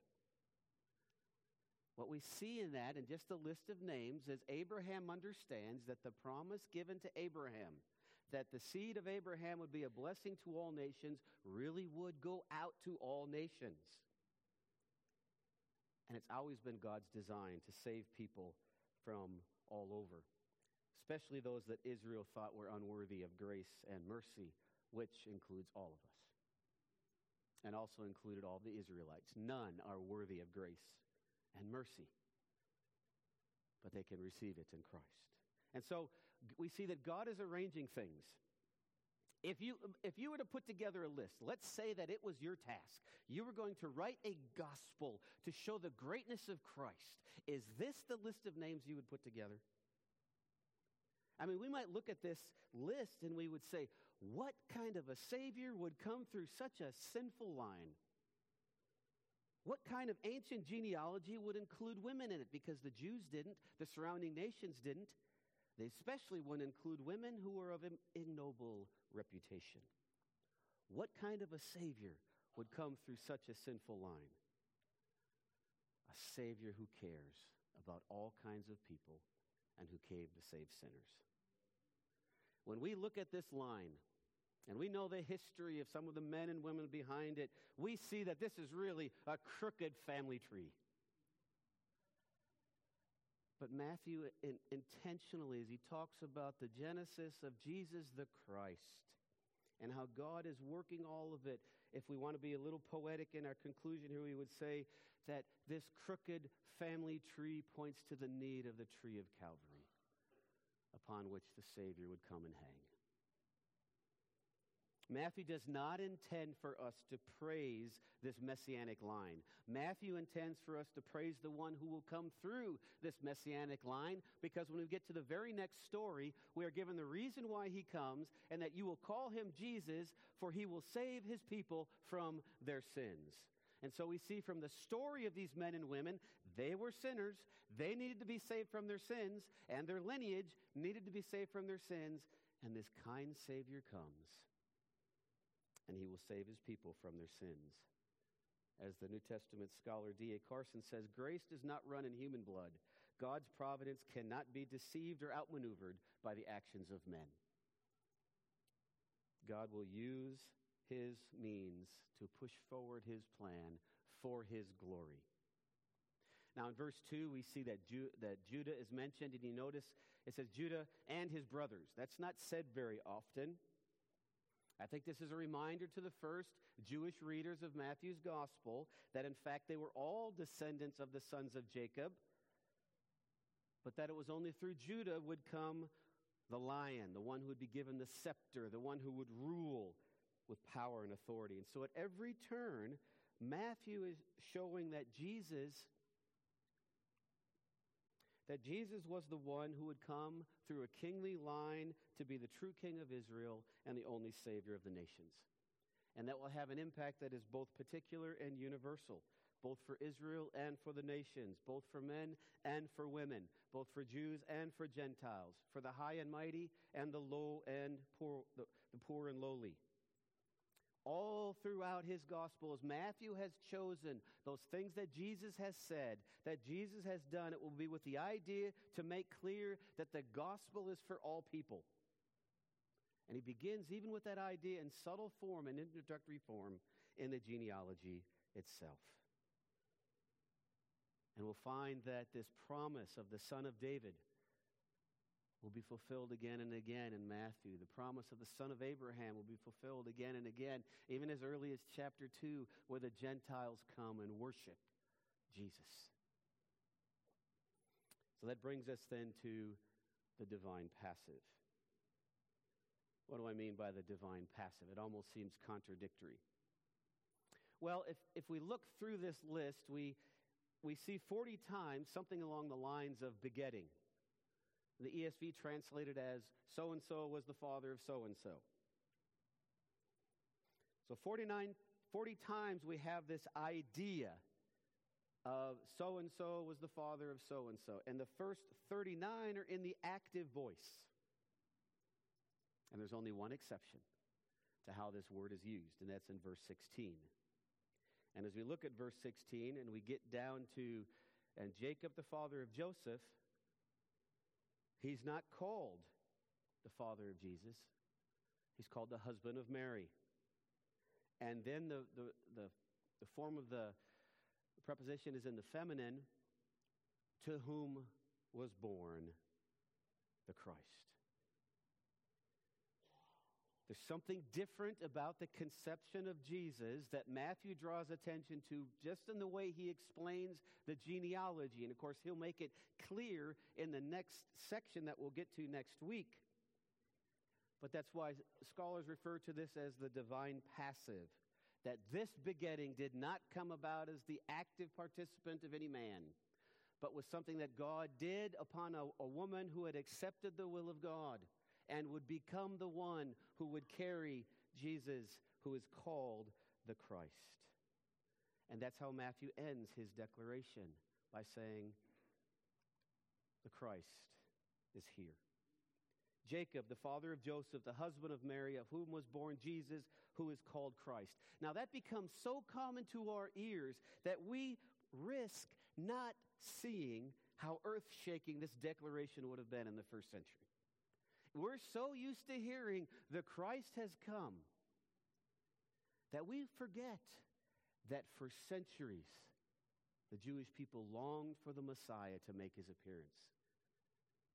What we see in that, in just a list of names, is Abraham understands that the promise given to Abraham, that the seed of Abraham would be a blessing to all nations, really would go out to all nations. And it's always been God's design to save people from all over, especially those that Israel thought were unworthy of grace and mercy, which includes all of us and also included all the Israelites. None are worthy of grace and mercy, but they can receive it in Christ. And so we see that God is arranging things. If you, if you were to put together a list, let's say that it was your task. You were going to write a gospel to show the greatness of Christ. Is this the list of names you would put together? I mean, we might look at this list and we would say, what kind of a Savior would come through such a sinful line? What kind of ancient genealogy would include women in it? Because the Jews didn't, the surrounding nations didn't. They especially wouldn't include women who were of ignoble reputation. What kind of a Savior would come through such a sinful line? A Savior who cares about all kinds of people and who came to save sinners. When we look at this line, and we know the history of some of the men and women behind it, we see that this is really a crooked family tree. But Matthew in, intentionally, as he talks about the genesis of Jesus the Christ and how God is working all of it, if we want to be a little poetic in our conclusion here, we would say that this crooked family tree points to the need of the tree of Calvary upon which the Savior would come and hang. Matthew does not intend for us to praise this messianic line. Matthew intends for us to praise the one who will come through this messianic line because when we get to the very next story, we are given the reason why he comes and that you will call him Jesus, for he will save his people from their sins. And so we see from the story of these men and women, they were sinners. They needed to be saved from their sins, and their lineage needed to be saved from their sins. And this kind Savior comes and he will save his people from their sins. As the New Testament scholar D.A. Carson says, grace does not run in human blood. God's providence cannot be deceived or outmaneuvered by the actions of men. God will use his means to push forward his plan for his glory. Now, in verse 2, we see that, Ju- that Judah is mentioned, and you notice it says Judah and his brothers. That's not said very often. I think this is a reminder to the first Jewish readers of Matthew's gospel that, in fact, they were all descendants of the sons of Jacob, but that it was only through Judah would come the lion, the one who would be given the scepter, the one who would rule with power and authority. And so at every turn, Matthew is showing that Jesus that Jesus was the one who would come through a kingly line to be the true king of Israel and the only savior of the nations. And that will have an impact that is both particular and universal, both for Israel and for the nations, both for men and for women, both for Jews and for Gentiles, for the high and mighty and the low and poor, the, the poor and lowly all throughout his gospels, Matthew has chosen those things that Jesus has said, that Jesus has done. It will be with the idea to make clear that the gospel is for all people. And he begins even with that idea in subtle form and introductory form in the genealogy itself. And we'll find that this promise of the son of David will be fulfilled again and again in Matthew. The promise of the son of Abraham will be fulfilled again and again, even as early as chapter 2, where the Gentiles come and worship Jesus. So that brings us then to the divine passive. What do I mean by the divine passive? It almost seems contradictory. Well, if, if we look through this list, we, we see 40 times something along the lines of begetting. The ESV translated as so and so was the father of so and so. So 49, 40 times we have this idea of so and so was the father of so and so. And the first 39 are in the active voice. And there's only one exception to how this word is used, and that's in verse 16. And as we look at verse 16 and we get down to, and Jacob, the father of Joseph, He's not called the father of Jesus, he's called the husband of Mary. And then the, the, the, the form of the preposition is in the feminine, to whom was born the Christ. There's something different about the conception of Jesus that Matthew draws attention to just in the way he explains the genealogy. And of course, he'll make it clear in the next section that we'll get to next week. But that's why scholars refer to this as the divine passive. That this begetting did not come about as the active participant of any man, but was something that God did upon a, a woman who had accepted the will of God and would become the one who would carry Jesus, who is called the Christ. And that's how Matthew ends his declaration by saying, The Christ is here. Jacob, the father of Joseph, the husband of Mary, of whom was born Jesus, who is called Christ. Now that becomes so common to our ears that we risk not seeing how earth shaking this declaration would have been in the first century. We're so used to hearing the Christ has come that we forget that for centuries the Jewish people longed for the Messiah to make his appearance.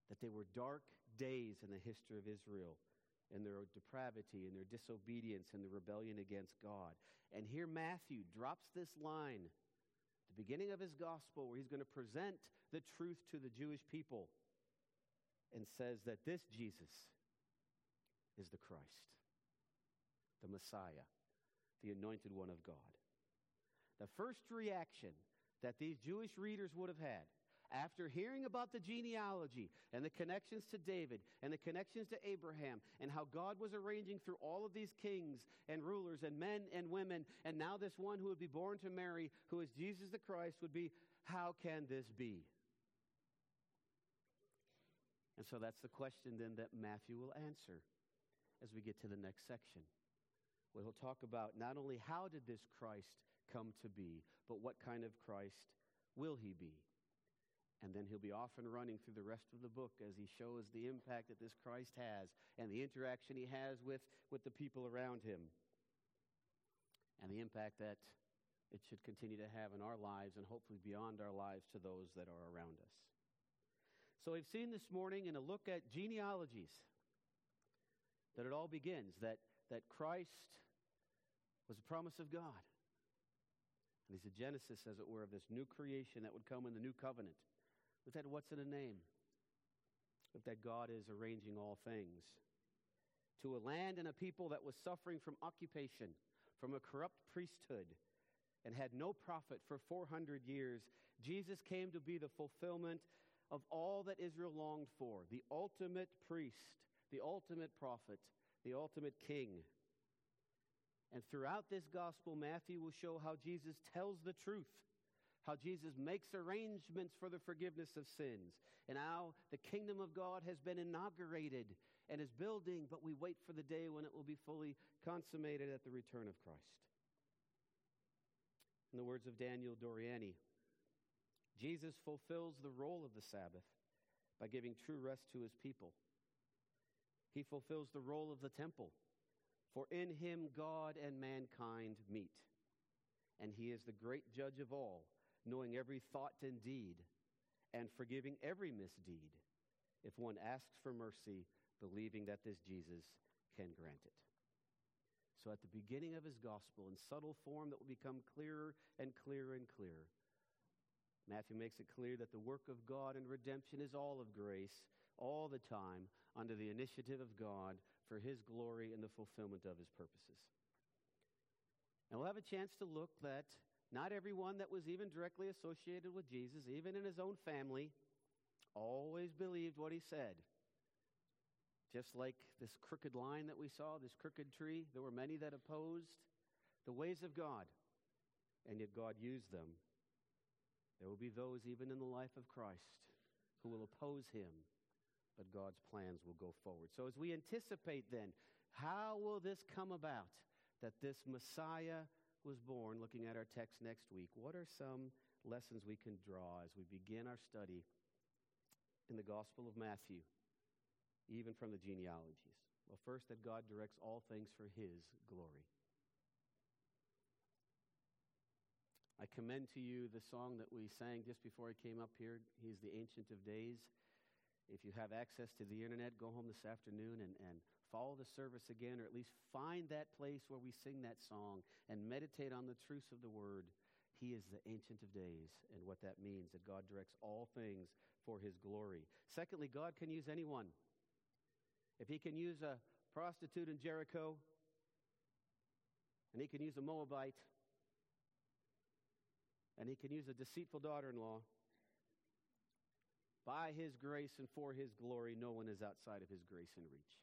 That they were dark days in the history of Israel and their depravity and their disobedience and the rebellion against God. And here Matthew drops this line, the beginning of his gospel, where he's going to present the truth to the Jewish people and says that this Jesus is the Christ, the Messiah, the anointed one of God. The first reaction that these Jewish readers would have had after hearing about the genealogy and the connections to David and the connections to Abraham and how God was arranging through all of these kings and rulers and men and women, and now this one who would be born to Mary, who is Jesus the Christ, would be, How can this be? And so that's the question then that Matthew will answer as we get to the next section. Where he'll talk about not only how did this Christ come to be, but what kind of Christ will he be? And then he'll be off and running through the rest of the book as he shows the impact that this Christ has and the interaction he has with, with the people around him and the impact that it should continue to have in our lives and hopefully beyond our lives to those that are around us. So we've seen this morning in a look at genealogies that it all begins, that, that Christ was a promise of God. And he's a genesis, as it were, of this new creation that would come in the new covenant. With that, what's in a name? With that, God is arranging all things. To a land and a people that was suffering from occupation, from a corrupt priesthood, and had no prophet for 400 years, Jesus came to be the fulfillment of all that Israel longed for the ultimate priest, the ultimate prophet, the ultimate king. And throughout this gospel, Matthew will show how Jesus tells the truth, how Jesus makes arrangements for the forgiveness of sins, and how the kingdom of God has been inaugurated and is building, but we wait for the day when it will be fully consummated at the return of Christ. In the words of Daniel Doriani, Jesus fulfills the role of the Sabbath by giving true rest to his people. He fulfills the role of the temple, for in him God and mankind meet. And he is the great judge of all, knowing every thought and deed, and forgiving every misdeed, if one asks for mercy, believing that this Jesus can grant it. So, at the beginning of his gospel, in subtle form that will become clearer and clearer and clearer, Matthew makes it clear that the work of God in redemption is all of grace, all the time, under the initiative of God for his glory and the fulfillment of his purposes. And we'll have a chance to look that not everyone that was even directly associated with Jesus, even in his own family, always believed what he said. Just like this crooked line that we saw, this crooked tree, there were many that opposed the ways of God, and yet God used them there will be those, even in the life of Christ, who will oppose him, but God's plans will go forward. So, as we anticipate then, how will this come about that this Messiah was born? Looking at our text next week, what are some lessons we can draw as we begin our study in the Gospel of Matthew, even from the genealogies? Well, first, that God directs all things for his glory. I commend to you the song that we sang just before I came up here. He's the Ancient of Days. If you have access to the internet, go home this afternoon and, and follow the service again, or at least find that place where we sing that song and meditate on the truths of the word. He is the Ancient of Days, and what that means that God directs all things for his glory. Secondly, God can use anyone. If he can use a prostitute in Jericho, and he can use a Moabite, and he can use a deceitful daughter in law. By his grace and for his glory, no one is outside of his grace and reach.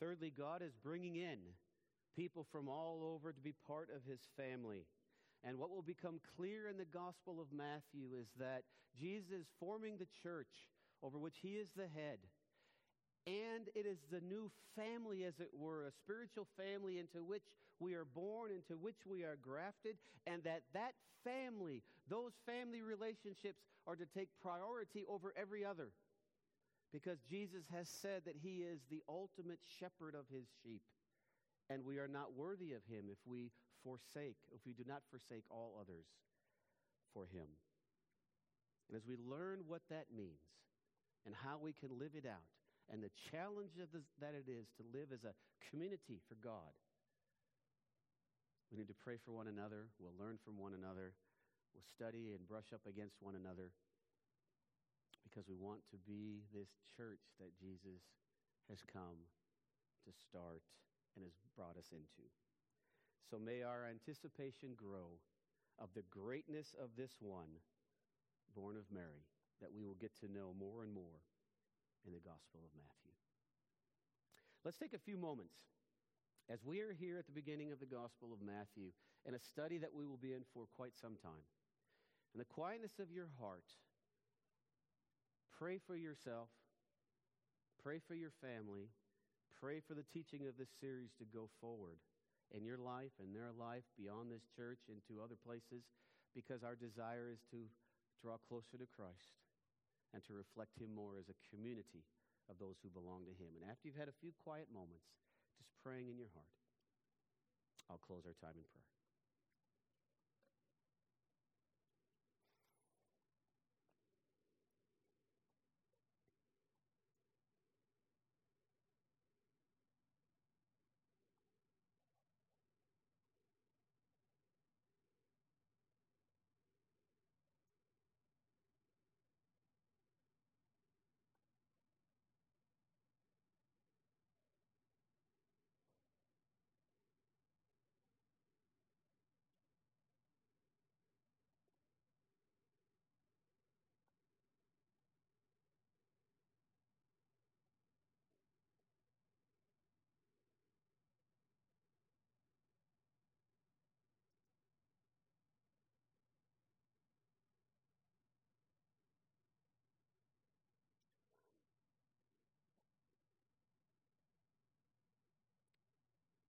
Thirdly, God is bringing in people from all over to be part of his family. And what will become clear in the Gospel of Matthew is that Jesus is forming the church over which he is the head and it is the new family, as it were, a spiritual family into which we are born, into which we are grafted, and that that family, those family relationships are to take priority over every other. Because Jesus has said that he is the ultimate shepherd of his sheep, and we are not worthy of him if we forsake, if we do not forsake all others for him. And as we learn what that means and how we can live it out, and the challenge the, that it is to live as a community for God. We need to pray for one another. We'll learn from one another. We'll study and brush up against one another because we want to be this church that Jesus has come to start and has brought us into. So may our anticipation grow of the greatness of this one born of Mary, that we will get to know more and more in the Gospel of Matthew. Let's take a few moments as we are here at the beginning of the Gospel of Matthew in a study that we will be in for quite some time. In the quietness of your heart, pray for yourself, pray for your family, pray for the teaching of this series to go forward in your life and their life beyond this church into other places because our desire is to draw closer to Christ and to reflect Him more as a community of those who belong to Him. And after you've had a few quiet moments, just praying in your heart. I'll close our time in prayer.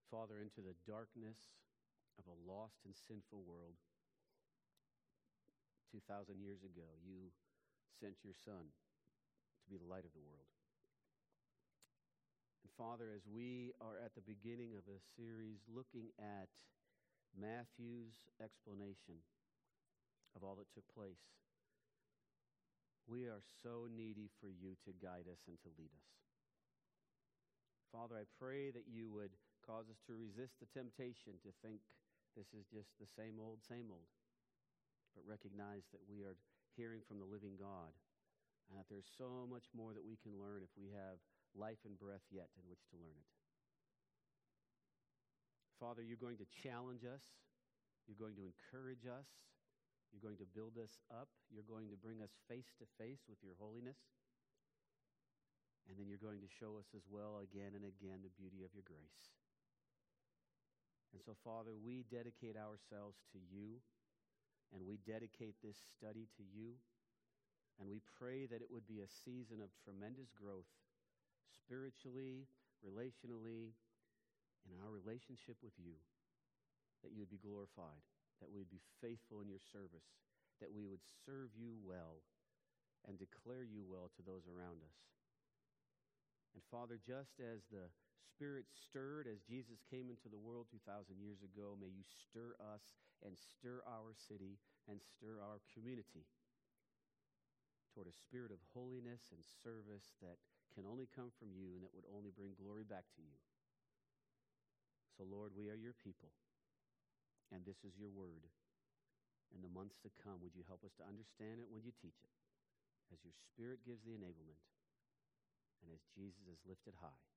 Father, into the darkness of a lost and sinful world. 2,000 years ago, you sent your Son to be the light of the world. And Father, as we are at the beginning of a series looking at Matthew's explanation of all that took place, we are so needy for you to guide us and to lead us. Father, I pray that you would cause us to resist the temptation to think this is just the same old, same old, but recognize that we are hearing from the living God and that there's so much more that we can learn if we have life and breath yet in which to learn it. Father, you're going to challenge us. You're going to encourage us. You're going to build us up. You're going to bring us face to face with your holiness. And then you're going to show us as well again and again the beauty of your grace. And so, Father, we dedicate ourselves to you, and we dedicate this study to you, and we pray that it would be a season of tremendous growth spiritually, relationally, in our relationship with you, that you would be glorified, that we would be faithful in your service, that we would serve you well and declare you well to those around us. And Father, just as the Spirit stirred as Jesus came into the world 2,000 years ago. May you stir us and stir our city and stir our community toward a spirit of holiness and service that can only come from you and that would only bring glory back to you. So, Lord, we are your people, and this is your word. In the months to come, would you help us to understand it when you teach it, as your Spirit gives the enablement, and as Jesus is lifted high?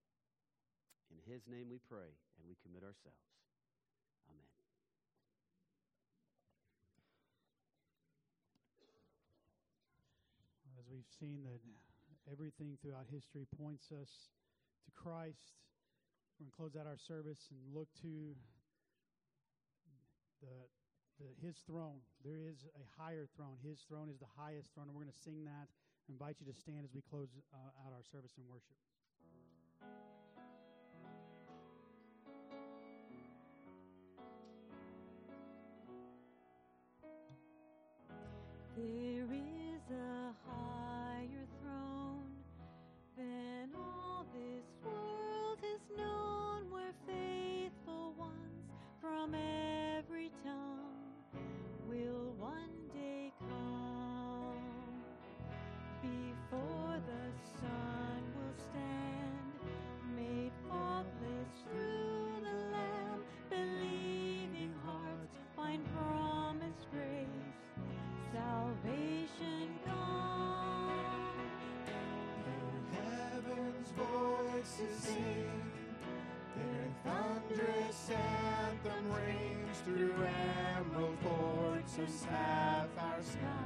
In his name we pray and we commit ourselves. Amen. As we've seen that everything throughout history points us to Christ, we're going to close out our service and look to the, the, his throne. There is a higher throne. His throne is the highest throne, and we're going to sing that. I invite you to stand as we close uh, out our service and worship. Voices sing, their thunderous anthem rings through emerald courts of sapphire skies.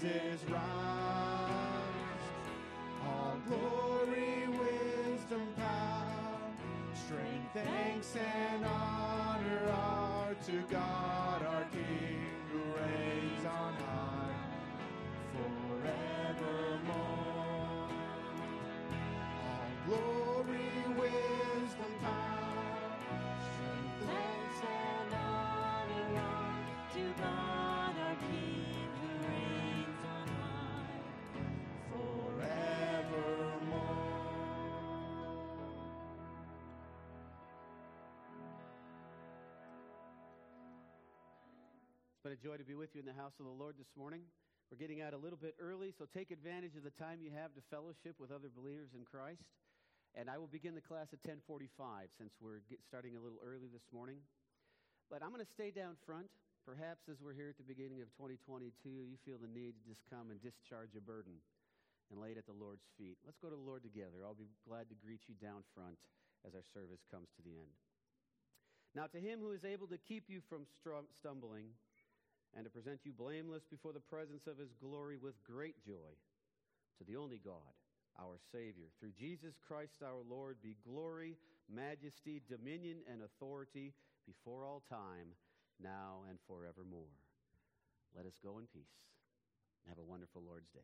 Praises rise. All glory, wisdom, power, strength, thanks, and honor are to God our King who reigns on high forevermore. All glory, been a joy to be with you in the house of the Lord this morning. We're getting out a little bit early, so take advantage of the time you have to fellowship with other believers in Christ. And I will begin the class at 10:45 since we're starting a little early this morning. But I'm going to stay down front. Perhaps as we're here at the beginning of 2022, you feel the need to just come and discharge a burden and lay it at the Lord's feet. Let's go to the Lord together. I'll be glad to greet you down front as our service comes to the end. Now, to him who is able to keep you from stumbling and to present you blameless before the presence of his glory with great joy, to the only God, our Savior, through Jesus Christ our Lord, be glory, majesty, dominion, and authority before all time, now and forevermore. Let us go in peace. and Have a wonderful Lord's Day.